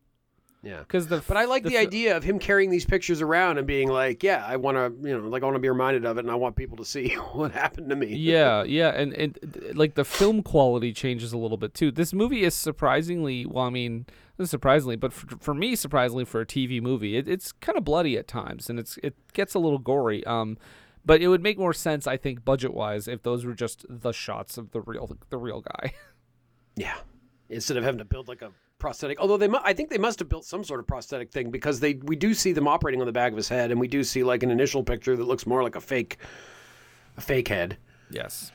Yeah. Because the But I like the, fi- idea of him carrying these pictures around and being like, "Yeah, I want to, you know, like I want to be reminded of it, and I want people to see what happened to me." yeah, yeah, and and like the film quality changes a little bit too. This movie is surprisingly, well, I mean, surprisingly, but for, for me, surprisingly for a TV movie, it, it's kind of bloody at times, and it's it gets a little gory. Um, but it would make more sense, I think, budget wise, if those were just the shots of the real the real guy. Yeah. Instead of having to build like a prosthetic, although they, mu- I think they must have built some sort of prosthetic thing because they, we do see them operating on the back of his head, and we do see like an initial picture that looks more like a fake, a fake head. yes.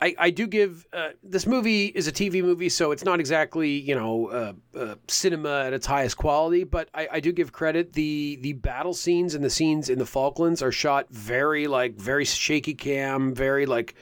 I, I do give uh, this movie is a TV movie, so it's not exactly you know uh, uh, cinema at its highest quality. But I, I do give credit the the battle scenes and the scenes in the Falklands are shot very like very shaky cam, very like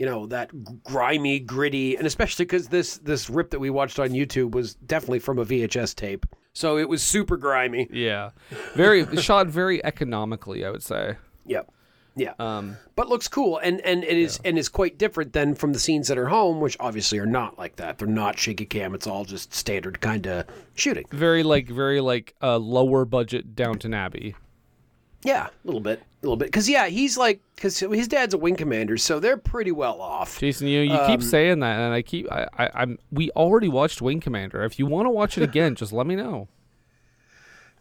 you know that grimy, gritty, and especially because this this rip that we watched on YouTube was definitely from a VHS tape, so it was super grimy. Yeah, very shot very economically, I would say. Yep. Yeah. Um, but looks cool and and it is and is quite different than from the scenes at her home which obviously are not like that they're not shaky cam it's all just standard kind of shooting very like very like uh, lower budget Downton Abbey. Yeah. A little bit a little bit. Because yeah he's like because his dad's a wing commander so they're pretty well off. Jason, you you keep saying that, and I keep I, I I'm we already watched Wing Commander. If you want to watch it again, just let me know.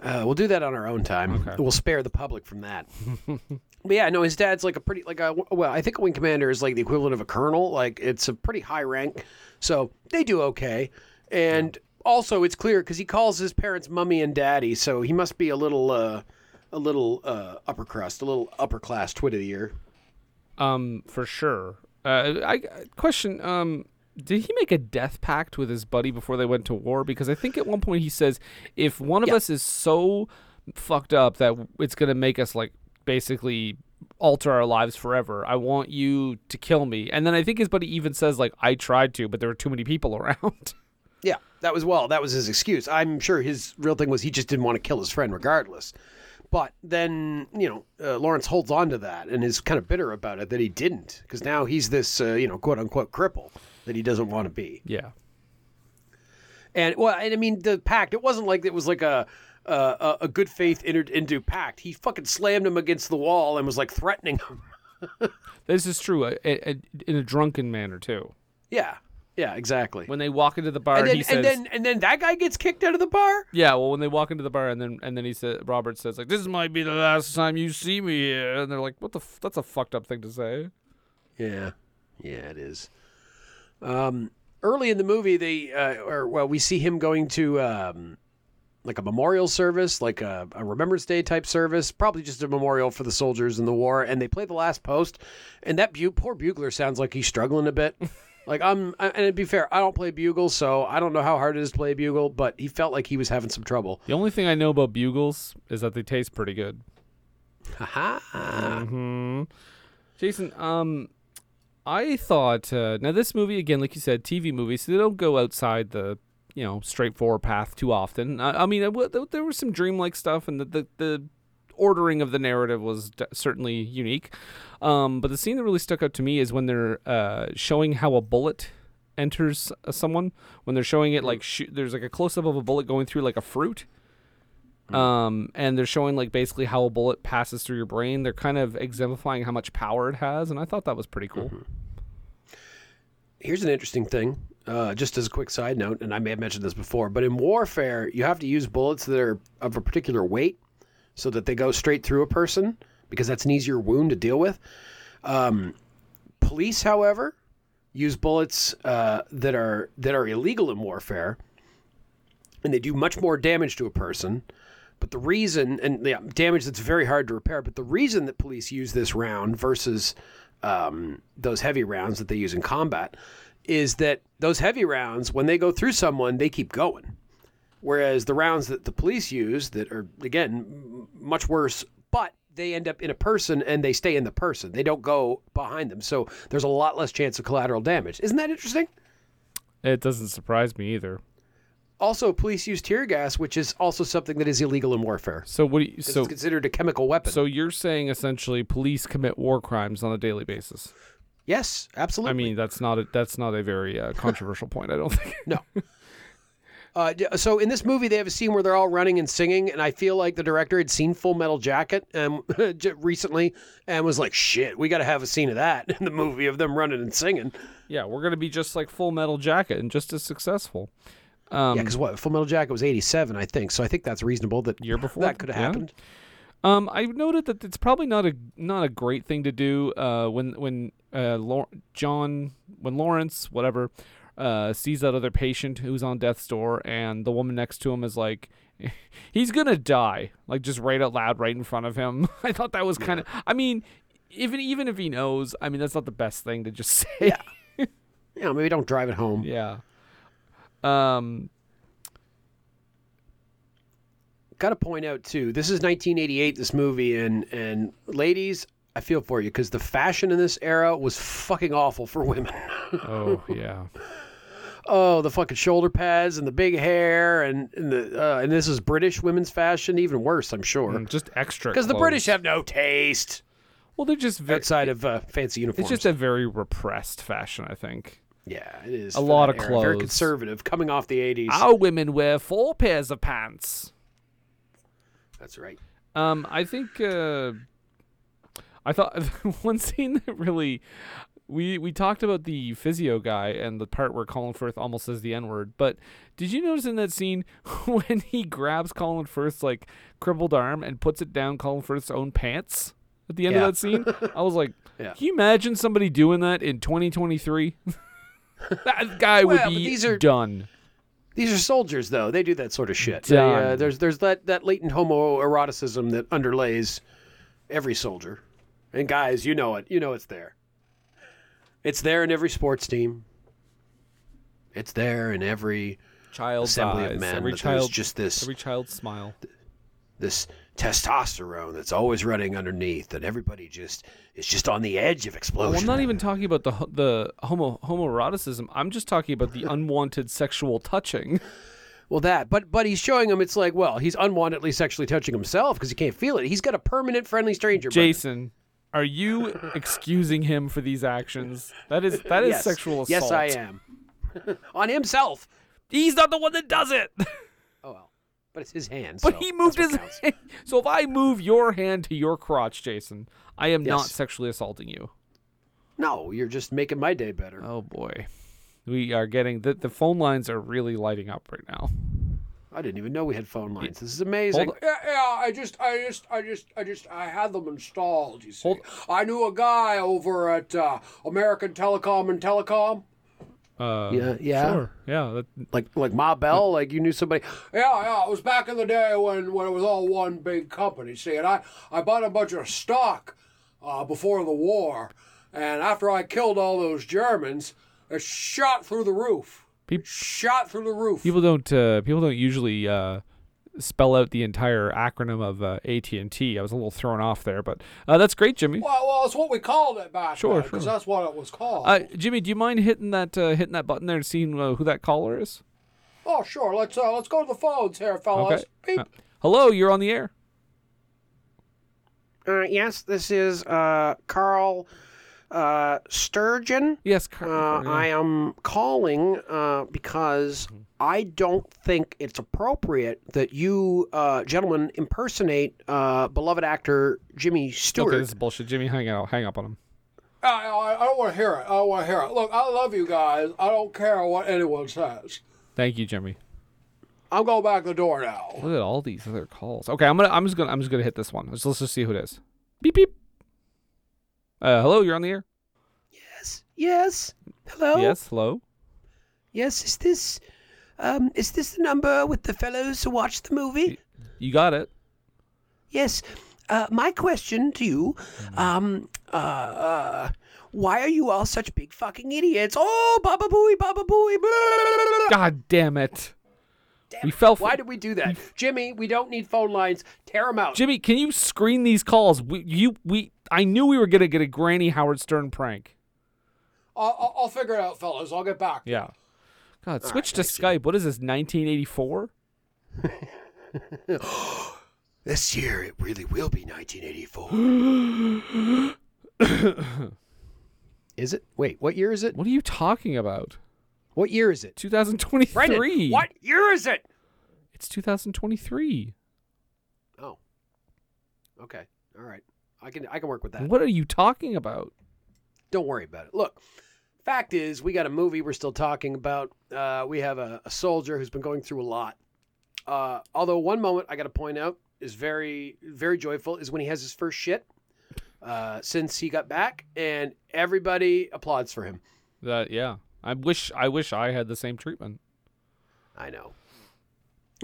uh, we'll do that on our own time. We'll spare the public from that. But yeah no his dad's like a pretty like a well i think a wing commander is like the equivalent of a colonel. Like it's a pretty high rank so they do okay. And also it's clear because he calls his parents mummy and daddy so he must be a little uh a little uh upper crust a little upper class twit of the year Um, for sure. Uh, I question. Um, did he make a death pact with his buddy before they went to war? Because I think at one point he says, if one of Yeah. us is so fucked up that it's gonna make us like basically alter our lives forever, I want you to kill me. And then I think his buddy even says like, I tried to, but there were too many people around. yeah that was well that was his excuse i'm sure his real thing was he just didn't want to kill his friend regardless but then you know uh, lawrence holds on to that and is kind of bitter about it that he didn't because now he's this uh, you know quote unquote cripple that he doesn't want to be yeah. And well, and I mean the pact. It wasn't like it was like a a, a good faith entered into pact. He fucking slammed him against the wall and was like threatening him. This is true. uh, uh, in a drunken manner too. yeah, yeah, exactly. When they walk into the bar, and then he says, and then and then that guy gets kicked out of the bar. Yeah, well, when they walk into the bar, and then and then he said, Robert says like, "This might be the last time you see me here," and they're like, "What the? F- that's a fucked up thing to say." Yeah, yeah, it is. Um, early in the movie, they uh, or well, we see him going to um, like a memorial service, like a, a Remembrance Day type service, probably just a memorial for the soldiers in the war. And they play the last post, and that bu- poor bugler sounds like he's struggling a bit. like I'm, I- and to be fair, I don't play bugle, so I don't know how hard it is to play bugle, but he felt like he was having some trouble. The only thing I know about bugles is that they taste pretty good. Ha hmm Jason, um, I thought uh, now this movie again, like you said, TV movies, so they don't go outside the you know straightforward path too often. I, I mean, it, there was some dreamlike stuff, and the the, the ordering of the narrative was d- certainly unique. Um, but the scene that really stuck out to me is when they're uh, showing how a bullet enters uh, someone. When they're showing it like shoot, there's like a close up of a bullet going through like a fruit. Um, and they're showing like basically how a bullet passes through your brain. They're kind of exemplifying how much power it has, and I thought that was pretty cool. Here's an interesting thing, uh, just as a quick side note, and I may have mentioned this before, but in warfare, you have to use bullets that are of a particular weight so that they go straight through a person because that's an easier wound to deal with. Um, police, however, use bullets uh, that are that are illegal in warfare, and they do much more damage to a person. But the reason, and yeah, damage that's very hard to repair, but the reason that police use this round versus um, those heavy rounds that they use in combat is that those heavy rounds, when they go through someone, they keep going. Whereas the rounds that the police use, that are, again, much worse, but they end up in a person and they stay in the person. They don't go behind them. So there's a lot less chance of collateral damage. Isn't that interesting? It doesn't surprise me either. Also, police use tear gas, which is also something that is illegal in warfare. So what? Do you, so it's considered a chemical weapon. so you're saying essentially police commit war crimes on a daily basis? yes, absolutely. I mean, that's not a that's not a very uh, controversial point. I don't think. no. Uh, so in this movie, they have a scene where they're all running and singing, and I feel like the director had seen Full Metal Jacket um, recently and was like, "Shit, we got to have a scene of that in the movie of them running and singing." Yeah, we're gonna be just like Full Metal Jacket and just as successful. Um, yeah, because what Full Metal Jacket was eighty-seven, I think. So I think that's reasonable that Year before? that could have Yeah. happened. Um, I've noted that it's probably not a not a great thing to do. Uh, when when uh, Lau- John when Lawrence whatever uh sees that other patient who's on death's door, and the woman next to him is like, he's gonna die, like just right out loud, right in front of him. I thought that was kind of. I mean, even even if he knows, I mean, that's not the best thing to just say. Yeah. Know, maybe don't drive it home. yeah. Um. Got to point out too, this is 1988. This movie, and and ladies, I feel for you because the fashion in this era was fucking awful for women. Oh yeah. Oh, the fucking shoulder pads and the big hair, and, and the uh, and this is British women's fashion, even worse, I'm sure, Mm, Just extra. because the clothes. British have no taste Well, they're just very. outside of uh, fancy uniforms. It's just a very repressed fashion, I think. yeah, it is a lot of era. very conservative, coming off the 80s. Our women wear four pairs of pants. That's right. Um, I think uh, I thought one scene that really we we talked about the physio guy and the part where Colin Firth almost says the N word, but did you notice in that scene when he grabs Colin Firth's like crippled arm and puts it down Colin Firth's own pants at the end Yeah. of that scene? I was like, Yeah. can you imagine somebody doing that in 2023? that guy Well, would be these are- done. These are soldiers, though. They do that sort of shit. They, uh, there's there's that, that latent homoeroticism that underlays every soldier. And guys, you know it. You know it's there. It's there in every sports team. It's there in every Child's assembly eyes, of men. every child, just this every child's smile. this testosterone that's always running underneath, and everybody just is just on the edge of explosion. Well, I'm not even talking about the the homo homoeroticism. I'm just talking about the unwanted sexual touching. Well, that, but but he's showing him. It's like, well, he's unwantedly sexually touching himself because he can't feel it. He's got a permanent friendly stranger. Jason, are you excusing him for these actions? That is that is Yes. sexual assault. Yes, I am. on himself. He's not the one that does it. Oh well, but it's his hand. But so he moved his hand. So if I move your hand to your crotch, Jason, I am not sexually assaulting you. No, you're just making my day better. Oh boy. We are getting the the phone lines are really lighting up right now. I didn't even know we had phone lines. This is amazing. Yeah, yeah. I just, I just, I just, I just, I had them installed. You see, Hold- I knew a guy over at uh, American Telecom and Telecom. Uh, Yeah, yeah. Sure. Yeah. That, Like, like Ma Bell. Like you knew somebody. Yeah, yeah. It was back in the day when, when it was all one big company. See, and I, I bought a bunch of stock uh, before the war, and after I killed all those Germans, it shot through the roof. Peop- shot through the roof. people don't uh, people don't usually uh, spell out the entire acronym of uh, AT and T. I was a little thrown off there, but uh, that's great, Jimmy. Well, well, it's what we called it back Sure, because sure. that's what it was called. Uh, Jimmy, do you mind hitting that uh, hitting that button there and seeing uh, who that caller is? oh, sure. Let's uh, let's go to the phones here, fellas. Beep. Uh, hello, you're on the air. Uh, yes, this is uh, Carl uh, Sturgeon. Yes, Car- Uh, yeah. I am calling uh, because I don't think it's appropriate that you uh, gentlemen impersonate uh, beloved actor Jimmy Stewart. Okay, this is bullshit. Jimmy, hang out, hang up on him. I, I, I don't want to hear it. I don't want to hear it. Look, I love you guys. I don't care what anyone says. Thank you, Jimmy. I'm going back the door now. Look at all these other calls. Okay, I'm gonna I'm just gonna I'm just gonna hit this one. Let's let's just see who it is. Beep beep. Uh, hello, you're on the air. Yes. Yes. Hello. Yes, hello. Yes. Is this Um, is this the number with the fellows who watched the movie? You got it. Yes. Uh, my question to you, um, uh, uh, why are you all such big fucking idiots? Oh, Baba Booey, Baba Booey. blah, blah, blah, blah, blah. God damn it. We fell for Why did we do that, Jimmy? We don't need phone lines. Tear them out. Jimmy, can you screen these calls? We, you, we. I knew we were gonna get a Granny Howard Stern prank. I'll, I'll, I'll figure it out, fellas. I'll get back. Yeah. God, switch to Skype. What is this? 1984? This year, it really will be 1984. is it? Wait, what year is it? What are you talking about? What year is it? 2023. Brendan, what year is it? It's 2023. Oh. Okay. All right. I can I can work with that. What are you talking about? Don't worry about it. Look, fact is, we got a movie we're still talking about. Uh, we have a, a soldier who's been going through a lot. Uh, although one moment I got to point out is very very joyful is when he has his first shit uh, since he got back, and everybody applauds for him. That yeah. I wish I wish I had the same treatment. I know.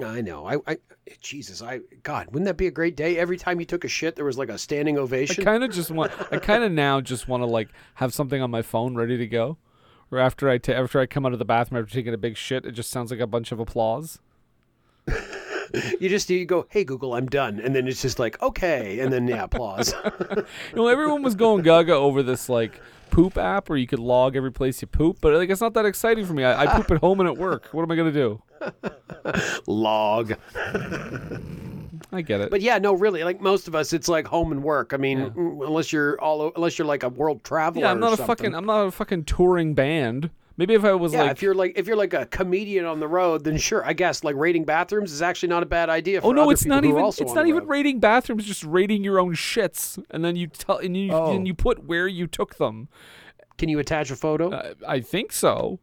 I know. I, I Jesus, I God, wouldn't that be a great day? Every time you took a shit, there was like a standing ovation. I kind of just want. I kind of now just want to like have something on my phone ready to go, or after I ta- after I come out of the bathroom after taking a big shit, it just sounds like a bunch of applause. You just you go, hey Google, I'm done, and then it's just like okay, and then yeah, applause. You know, everyone was going gaga over this like poop app where you could log every place you poop, but like it's not that exciting for me. I, I poop at home and at work. What am I gonna do? Log. I get it. But yeah, no, really, like most of us, it's like home and work. I mean, mm, unless you're all unless you're like a world traveler. yeah, I'm or not a something. fucking. I'm not a fucking touring band. Maybe if I was Yeah, like, if you're like if you're like a comedian on the road, then sure, I guess like rating bathrooms is actually not a bad idea. For oh no, it's not even. It's not even road. rating bathrooms. Just rating your own shits, and then you tell and you Oh. and you put where you took them. Can you attach a photo? Uh, I think so.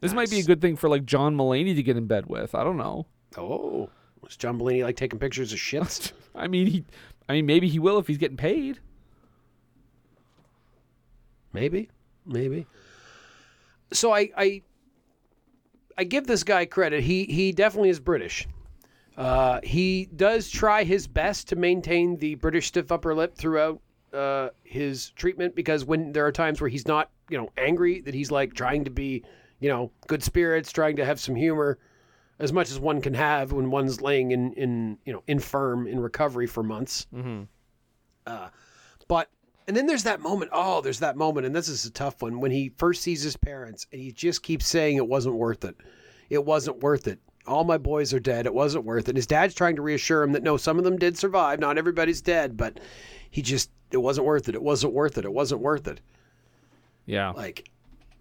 This might be a good thing for like John Mulaney to get in bed with. I don't know. oh, was John Mulaney like taking pictures of shits? I mean, he. I mean, maybe he will if he's getting paid. Maybe, maybe. So I, I, I give this guy credit. He he definitely is British. Uh, he does try his best to maintain the British stiff upper lip throughout uh, his treatment because when there are times where he's not, you know, angry, that he's like trying to be, you know, good spirits, trying to have some humor, as much as one can have when one's laying in in you know infirm in recovery for months. Mm-hmm. Uh, but and then there's that moment. Oh, there's that moment, and this is a tough one when he first sees his parents, and he just keeps saying it wasn't worth it. It wasn't worth it. All my boys are dead. It wasn't worth it. His dad's trying to reassure him that no, some of them did survive. Not everybody's dead, but he just it wasn't worth it. It wasn't worth it. It wasn't worth it. Yeah. Like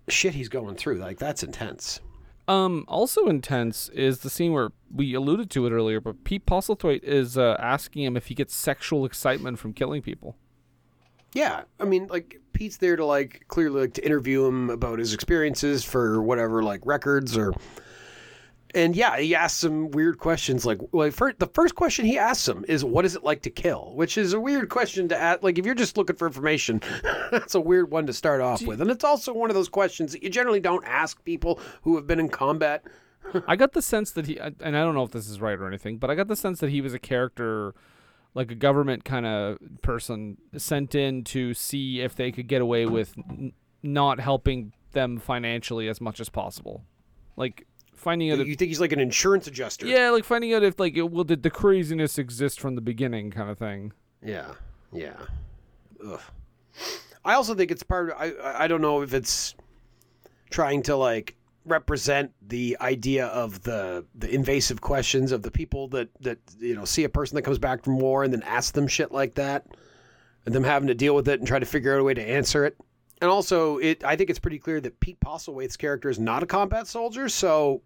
shit, he's going through. Like that's intense. Um, also intense is the scene where we alluded to it earlier, but Pete Postlethwaite is uh, asking him if he gets sexual excitement from killing people. Yeah, I mean, like Pete's there to like clearly like to interview him about his experiences for whatever like records or. And yeah, he asks some weird questions. Like, like first, the first question he asks him is, "What is it like to kill?" Which is a weird question to ask. Like, if you're just looking for information, that's a weird one to start off with. And it's also one of those questions that you generally don't ask people who have been in combat. I got the sense that he, and I don't know if this is right or anything, but I got the sense that he was a character, like a government kind of person sent in to see if they could get away with n- not helping them financially as much as possible, like finding out. You If, think he's like an insurance adjuster? yeah, like finding out if like it, well, did the craziness exist from the beginning, kind of thing. Yeah, yeah. Ugh. I also think it's part of. I I don't know if it's trying to like represent the idea of the the invasive questions of the people that that you know see a person that comes back from war and then ask them shit like that, and them having to deal with it and try to figure out a way to answer it. And also, it I think it's pretty clear that Pete Postlethwaite's character is not a combat soldier, so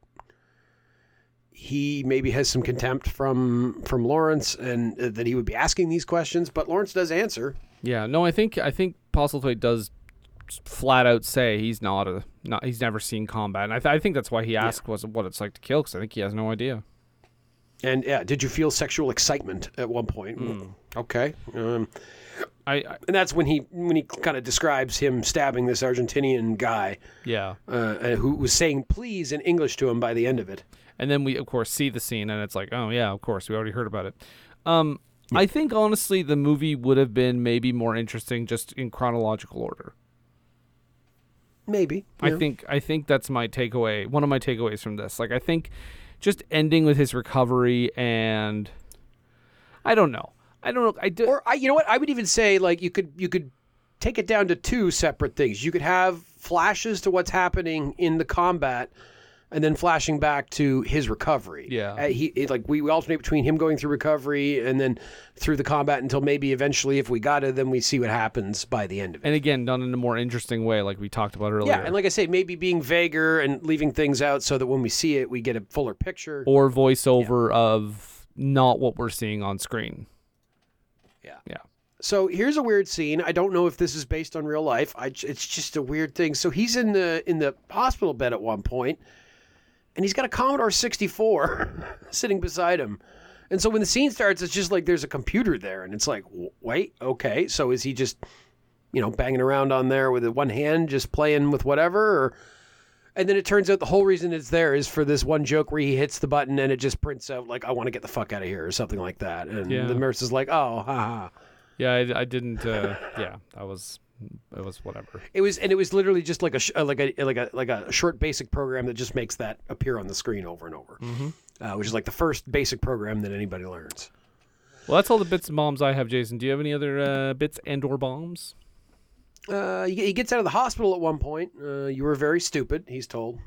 he maybe has some contempt from from Lawrence and uh, that he would be asking these questions, but Lawrence does answer. Yeah, no, I think I think Postlethwaite does flat out say he's not a not he's never seen combat, and I, th- I think that's why he asked was what it's like to kill because I think he has no idea. And yeah, did you feel sexual excitement at one point? Okay. Um, I, I and that's when he when he kind of describes him stabbing this Argentinian guy yeah. uh, who was saying please in English to him by the end of it. And then we of course see the scene and it's like, oh yeah, of course, we already heard about it. Um I think honestly the movie would have been maybe more interesting just in chronological order. Maybe. I yeah. think I think that's my takeaway. One of my takeaways from this. Like I think just ending with his recovery and I don't know. I don't know. I do, Or I, you know what? I would even say like you could you could take it down to two separate things. You could have flashes to what's happening in the combat, and then flashing back to his recovery. Yeah. Uh, he it, like we, we alternate between him going through recovery and then through the combat until maybe eventually, if we got it, then we see what happens by the end of it. and again done in a more interesting way like we talked about earlier. yeah, and like I say, maybe being vaguer and leaving things out so that when we see it, we get a fuller picture. or voiceover of not what we're seeing on screen. Yeah. Yeah. So here's a weird scene. I don't know if this is based on real life. I, it's just a weird thing. So he's in the in the hospital bed at one point, and he's got a Commodore 64 sitting beside him. And so when the scene starts, it's just like there's a computer there, and it's like, wait, okay. So is he just, you know, banging around on there with one hand, just playing with whatever? Or, and then it turns out the whole reason it's there is for this one joke where he hits the button and it just prints out like, I want to get the fuck out of here or something like that. And Yeah. the nurse is like, oh, ha ha. Yeah, I, I didn't. Uh, yeah, that was it was whatever. It was, and it was literally just like a sh- uh, like a like a like a short basic program that just makes that appear on the screen over and over, mm-hmm. uh, which is like the first basic program that anybody learns. Well, that's all the bits and bombs I have, Jason. Do you have any other uh, bits and or bombs? Uh, he, he gets out of the hospital at one point. Uh, you were very stupid, he's told,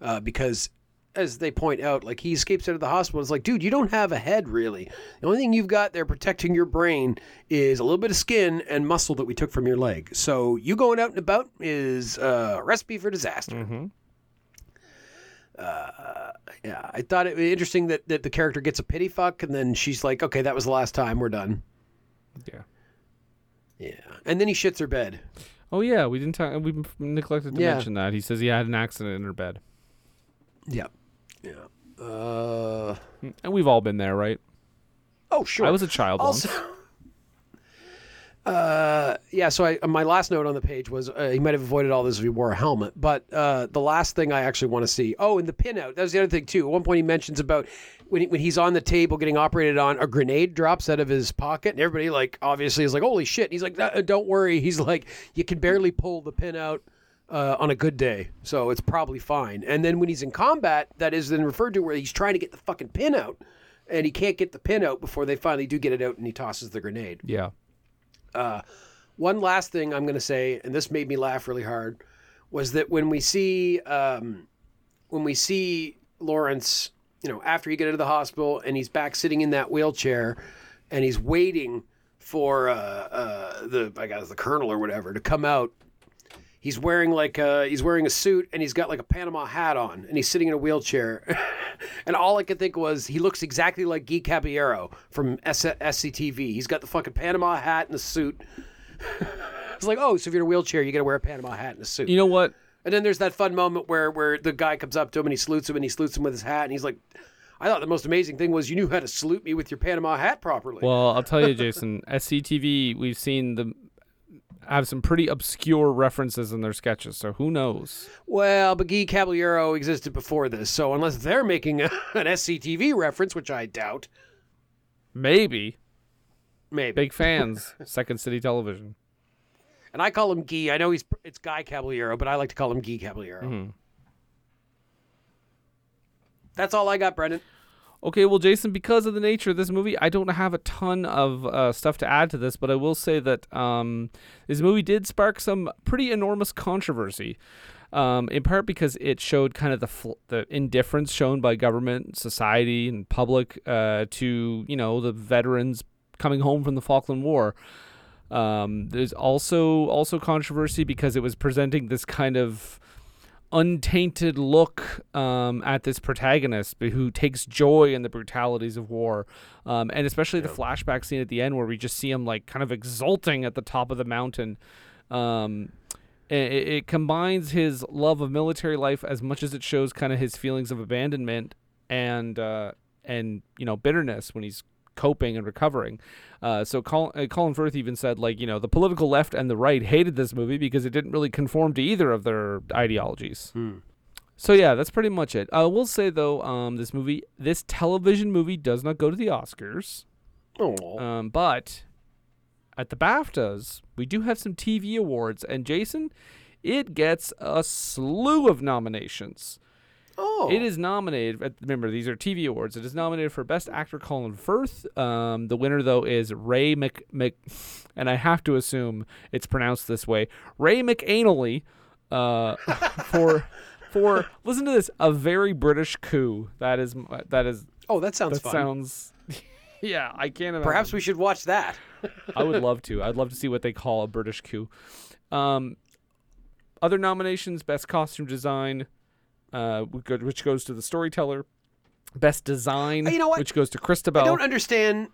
uh, because as they point out, like he escapes out of the hospital. It's like, dude, you don't have a head really. The only thing you've got there protecting your brain is a little bit of skin and muscle that we took from your leg. So you going out and about is a recipe for disaster. Mm-hmm. Uh, yeah, I thought it was interesting that, that the character gets a pity fuck, and then she's like, "Okay, that was the last time. We're done." Yeah. Yeah, and then he shits her bed. Oh yeah, we didn't talk. We neglected to Yeah. mention that. He says he had an accident in her bed, Yep. Yeah. Uh. and we've all been there, right? Oh, sure. I was a child also. once. Uh, yeah. So I, my last note on the page was uh, he might have avoided all this if he wore a helmet. But uh, the last thing I actually want to see. Oh, and the pinout. That was the other thing too. At one point he mentions about when he, when he's on the table getting operated on, a grenade drops out of his pocket, and everybody like obviously is like, "Holy shit!" And he's like, "Uh, "Don't worry." He's like, "You can barely pull the pin out." Uh, on a good day, so it's probably fine. And then when he's in combat, that is then referred to where he's trying to get the fucking pin out, and he can't get the pin out before they finally do get it out, and he tosses the grenade. Yeah. One last thing I'm going to say, and this made me laugh really hard, was that when we see um, when we see Lawrence, you know, after he get out of the hospital and he's back sitting in that wheelchair, and he's waiting for uh, uh, the I guess the colonel or whatever to come out. He's wearing like a, he's wearing a suit and he's got like a Panama hat on and he's sitting in a wheelchair. and all I could think was he looks exactly like Guy Caballero from S- SCTV. He's got the fucking Panama hat and the suit. it's like, oh, so if you're in a wheelchair, you got to wear a Panama hat and a suit. You know what? and then there's that fun moment where where the guy comes up to him and he salutes him and he salutes him with his hat and he's like, I thought the most amazing thing was you knew how to salute me with your Panama hat properly. Well, I'll tell you, Jason. SCTV, we've seen them have some pretty obscure references in their sketches. So who knows? Well, but Guy Caballero existed before this, so unless they're making a, an SCTV reference, which I doubt, Maybe maybe. big fans. Second City Television. And I call him Guy. I know he's it's Guy Caballero, but I like to call him Guy Caballero. Mm-hmm. That's all I got, Brendan. Okay, well, Jason, because of the nature of this movie, I don't have a ton of uh, stuff to add to this, but I will say that um, this movie did spark some pretty enormous controversy. Um, in part because it showed kind of the fl- the indifference shown by government, society, and public uh, to you know the veterans coming home from the Falkland War. Um, there's also also controversy because it was presenting this kind of untainted look um, at this protagonist who takes joy in the brutalities of war. Um, and especially the flashback scene at the end where we just see him like kind of exulting at the top of the mountain. Um, it, it combines his love of military life as much as it shows kind of his feelings of abandonment and uh, and you know bitterness when he's coping and recovering. Uh, so Colin, uh, Colin Firth even said like you know the political left and the right hated this movie because it didn't really conform to either of their ideologies. So yeah, that's pretty much it. I will say though, um, this movie, this television movie, does not go to the Oscars. Oh, Um, but at the BAFTAs, we do have some TV awards, and Jason, it gets a slew of nominations. Oh, It is nominated. Remember, these are TV awards. It is nominated for Best Actor Colin Firth. Um, the winner though is Ray Mc, Mc, and I have to assume it's pronounced this way. Ray McAnally, uh, for for listen to this, a very British coup. That is that is Oh, that sounds that fun. sounds. yeah, I can't imagine. Perhaps we should watch that. I would love to. I'd love to see what they call a British coup. Um, other nominations: Best Costume Design, uh, which goes to the storyteller. Best Design, You know what? which goes to Christabel. I don't understand.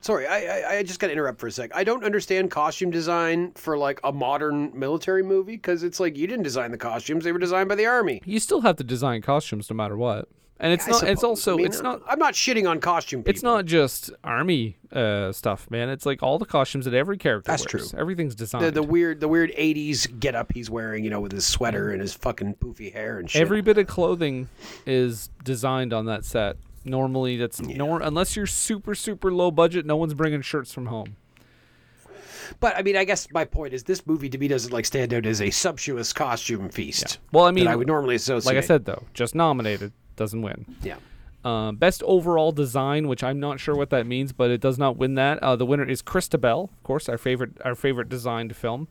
Sorry, I, I, I just got to interrupt for a sec. I don't understand costume design for like a modern military movie because it's like you didn't design the costumes; they were designed by the army. you still have to design costumes no matter what, and it's I not. It's also. I mean, it's not. I'm not shitting on costume people. It's not just army uh, stuff, man. It's like all the costumes that every character That's wears. true. Everything's designed. the, the weird the weird 80s get up he's wearing, you know, with his sweater and his fucking poofy hair and shit. Every bit of clothing is designed on that set. Normally, that's nor unless you're super super low budget. No one's bringing shirts from home. but I mean, I guess my point is this movie to me doesn't like stand out as a sumptuous costume feast. Well, I mean, I would normally associate. like I said though, just nominated doesn't win. yeah. Um, best overall design, which I'm not sure what that means, but it does not win that. Uh, the winner is Christabel, of course, our favorite our favorite designed film.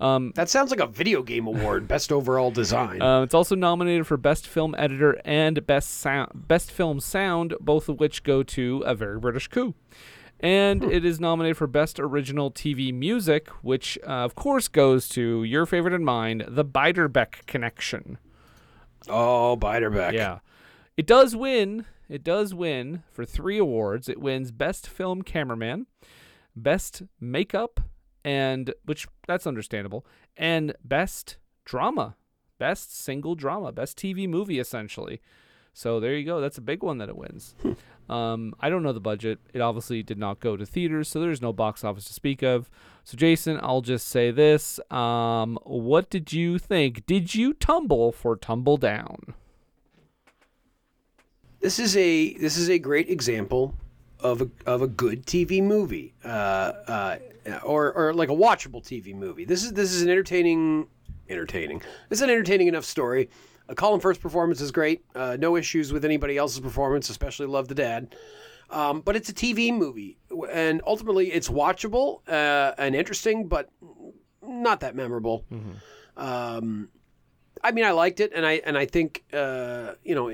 That sounds like a video game award, best overall design. Uh, it's also nominated for best film editor and best sound, best film sound, both of which go to a very British coup. And it is nominated for best original TV music, which uh, of course goes to your favorite and mine, The Beiderbecke Connection. oh, Beiderbecke. Yeah. It does win. It does win for three awards. It wins Best Film Cameraman, Best Makeup, and which that's understandable, and Best Drama, Best Single Drama, Best TV Movie, essentially. So there you go. That's a big one that it wins. um, I don't know the budget. It obviously did not go to theaters, so there's no box office to speak of. So Jason, I'll just say this: um, What did you think? Did you tumble for Tumbledown? This is a this is a great example of a of a good TV movie, uh, uh, or or like a watchable TV movie. This is this is an entertaining, entertaining. This is an entertaining enough story. Uh, Colin Firth's performance is great. Uh, no issues with anybody else's performance, especially Love the Dad. Um, but it's a TV movie, and ultimately it's watchable uh, and interesting, but not that memorable. Um, I mean, I liked it, and I and I think uh, you know,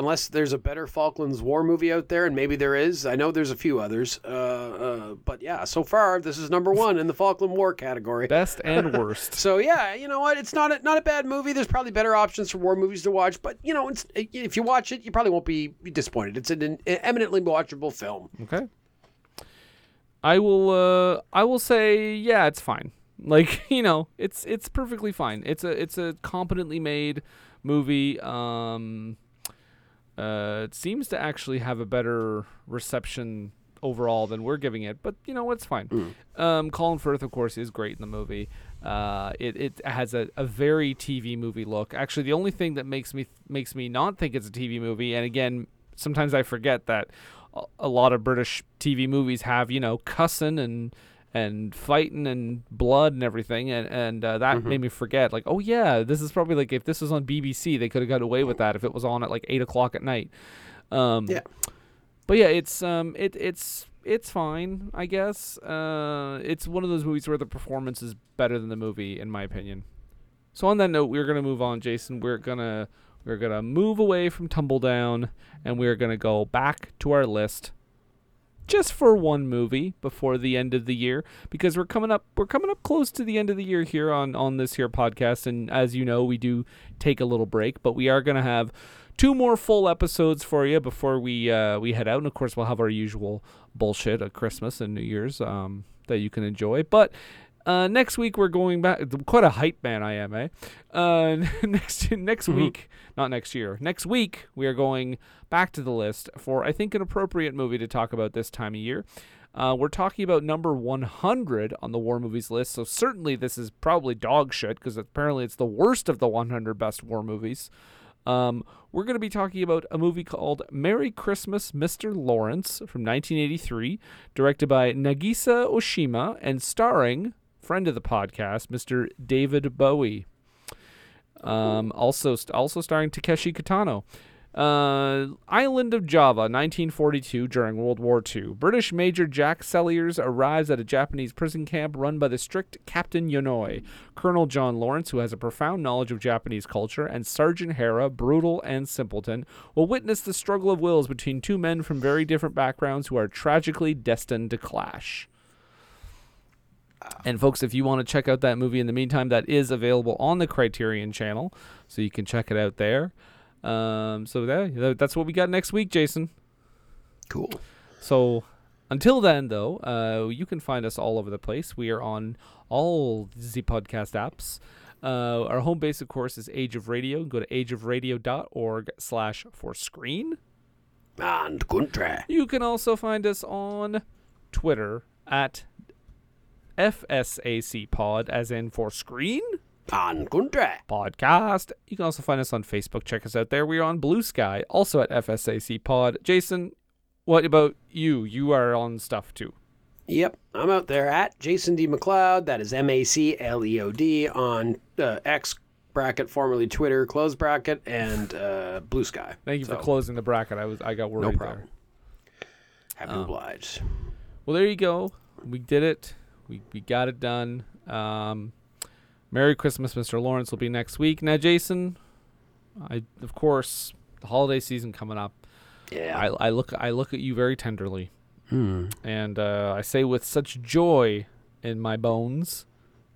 unless there's a better Falklands War movie out there, and maybe there is. I know there's a few others, uh, uh, but yeah, so far this is number one in the Falkland War category. Best and worst. So yeah, you know what? It's not a, not a bad movie. There's probably better options for war movies to watch, but you know, it's, if you watch it, you probably won't be disappointed. It's an eminently watchable film. Okay. I will uh I will say yeah, it's fine. Like, you know, it's it's perfectly fine. It's a it's a competently made movie. Um uh it seems to actually have a better reception overall than we're giving it, but you know, it's fine. Um Colin Firth of course is great in the movie. Uh it, it has a, a very TV movie look. Actually, the only thing that makes me makes me not think it's a TV movie and again, sometimes I forget that a- a lot of British TV movies have, you know, cussing and and fighting and blood and everything, and and uh, that made me forget. Like, oh yeah, this is probably like if this was on BBC, they could have got away with that if it was on at like eight o'clock at night. Um, Yeah. but yeah, it's um, it it's it's fine, I guess. Uh, it's one of those movies where the performance is better than the movie, in my opinion. So on that note, we're gonna move on, Jason. We're gonna we're gonna move away from Tumbledown, and we're gonna go back to our list, just for one movie before the end of the year, because we're coming up we're coming up close to the end of the year here on on this here podcast, and as you know, we do take a little break, but we are gonna have two more full episodes for you before we uh, we head out, and of course we'll have our usual bullshit at Christmas and New Year's um, that you can enjoy, but Uh, next week we're going back. Quite a hype man I am, eh? Uh, next next week, not next year. Next week we are going back to the list for I think an appropriate movie to talk about this time of year. Uh, we're talking about number 100 on the war movies list, so certainly this is probably dog shit because apparently it's the worst of the 100 best war movies. Um, we're going to be talking about a movie called Merry Christmas, Mr. Lawrence from 1983, directed by Nagisa Oshima and starring friend of the podcast, Mr. David Bowie. Um, also, also starring Takeshi Kitano. Uh, Island of Java, 1942, during World War II. British Major Jack Celliers arrives at a Japanese prison camp run by the strict Captain Yonoi. Colonel John Lawrence, who has a profound knowledge of Japanese culture, and Sergeant Hara, brutal and simpleton, will witness the struggle of wills between two men from very different backgrounds who are tragically destined to clash. And folks, if you want to check out that movie in the meantime, that is available on the Criterion channel, so you can check it out there. Um, so that, that's what we got next week, Jason. Cool. So until then, though, uh, you can find us all over the place. We are on all the podcast apps. Uh, our home base, of course, is Age of Radio. Go to ageofradio.org slash for screen. And country. You can also find us on Twitter at FSAC Pod, as in for screen podcast. You can also find us on Facebook. Check us out there. We are on Bluesky, also at FSAC Pod. Jason, what about you? You are on stuff too. Yep, I'm out there at Jason D. MacLeod. That is M A C L E O D on uh, X bracket, formerly Twitter, close bracket, and uh, Bluesky. Thank you So, for closing the bracket. I was I got worried No there. problem. Happy Um, obliged. Well, there you go. We did it. We we got it done. Um, Merry Christmas, Mr. Lawrence will be next week. Now, Jason, I of course the holiday season coming up. Yeah. I, I look I look at you very tenderly, Hmm. and uh, I say with such joy in my bones,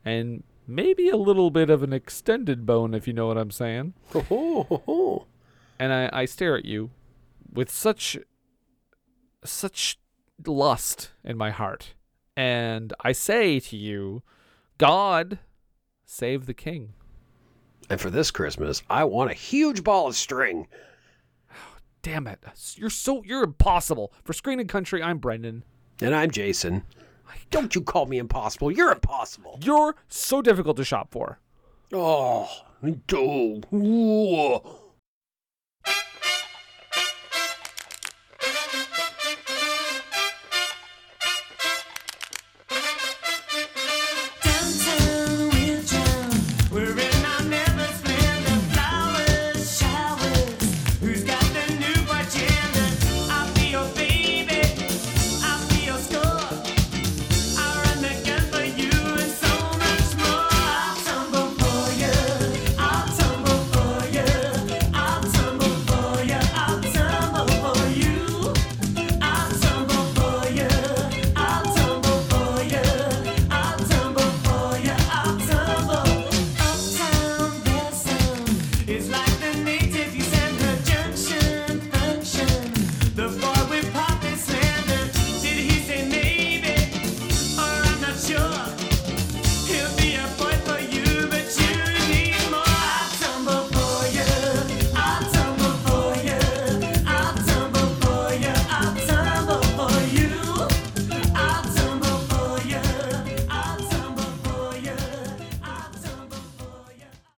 and maybe a little bit of an extended bone, if you know what I'm saying. Ho, ho, ho, ho. and I, I stare at you with such such lust in my heart and i say to you god save the king And for this Christmas, I want a huge ball of string. damn it you're so you're impossible for screen and country i'm brendan And I'm Jason. Don't you call me impossible. You're impossible. you're so difficult to shop for Oh, do.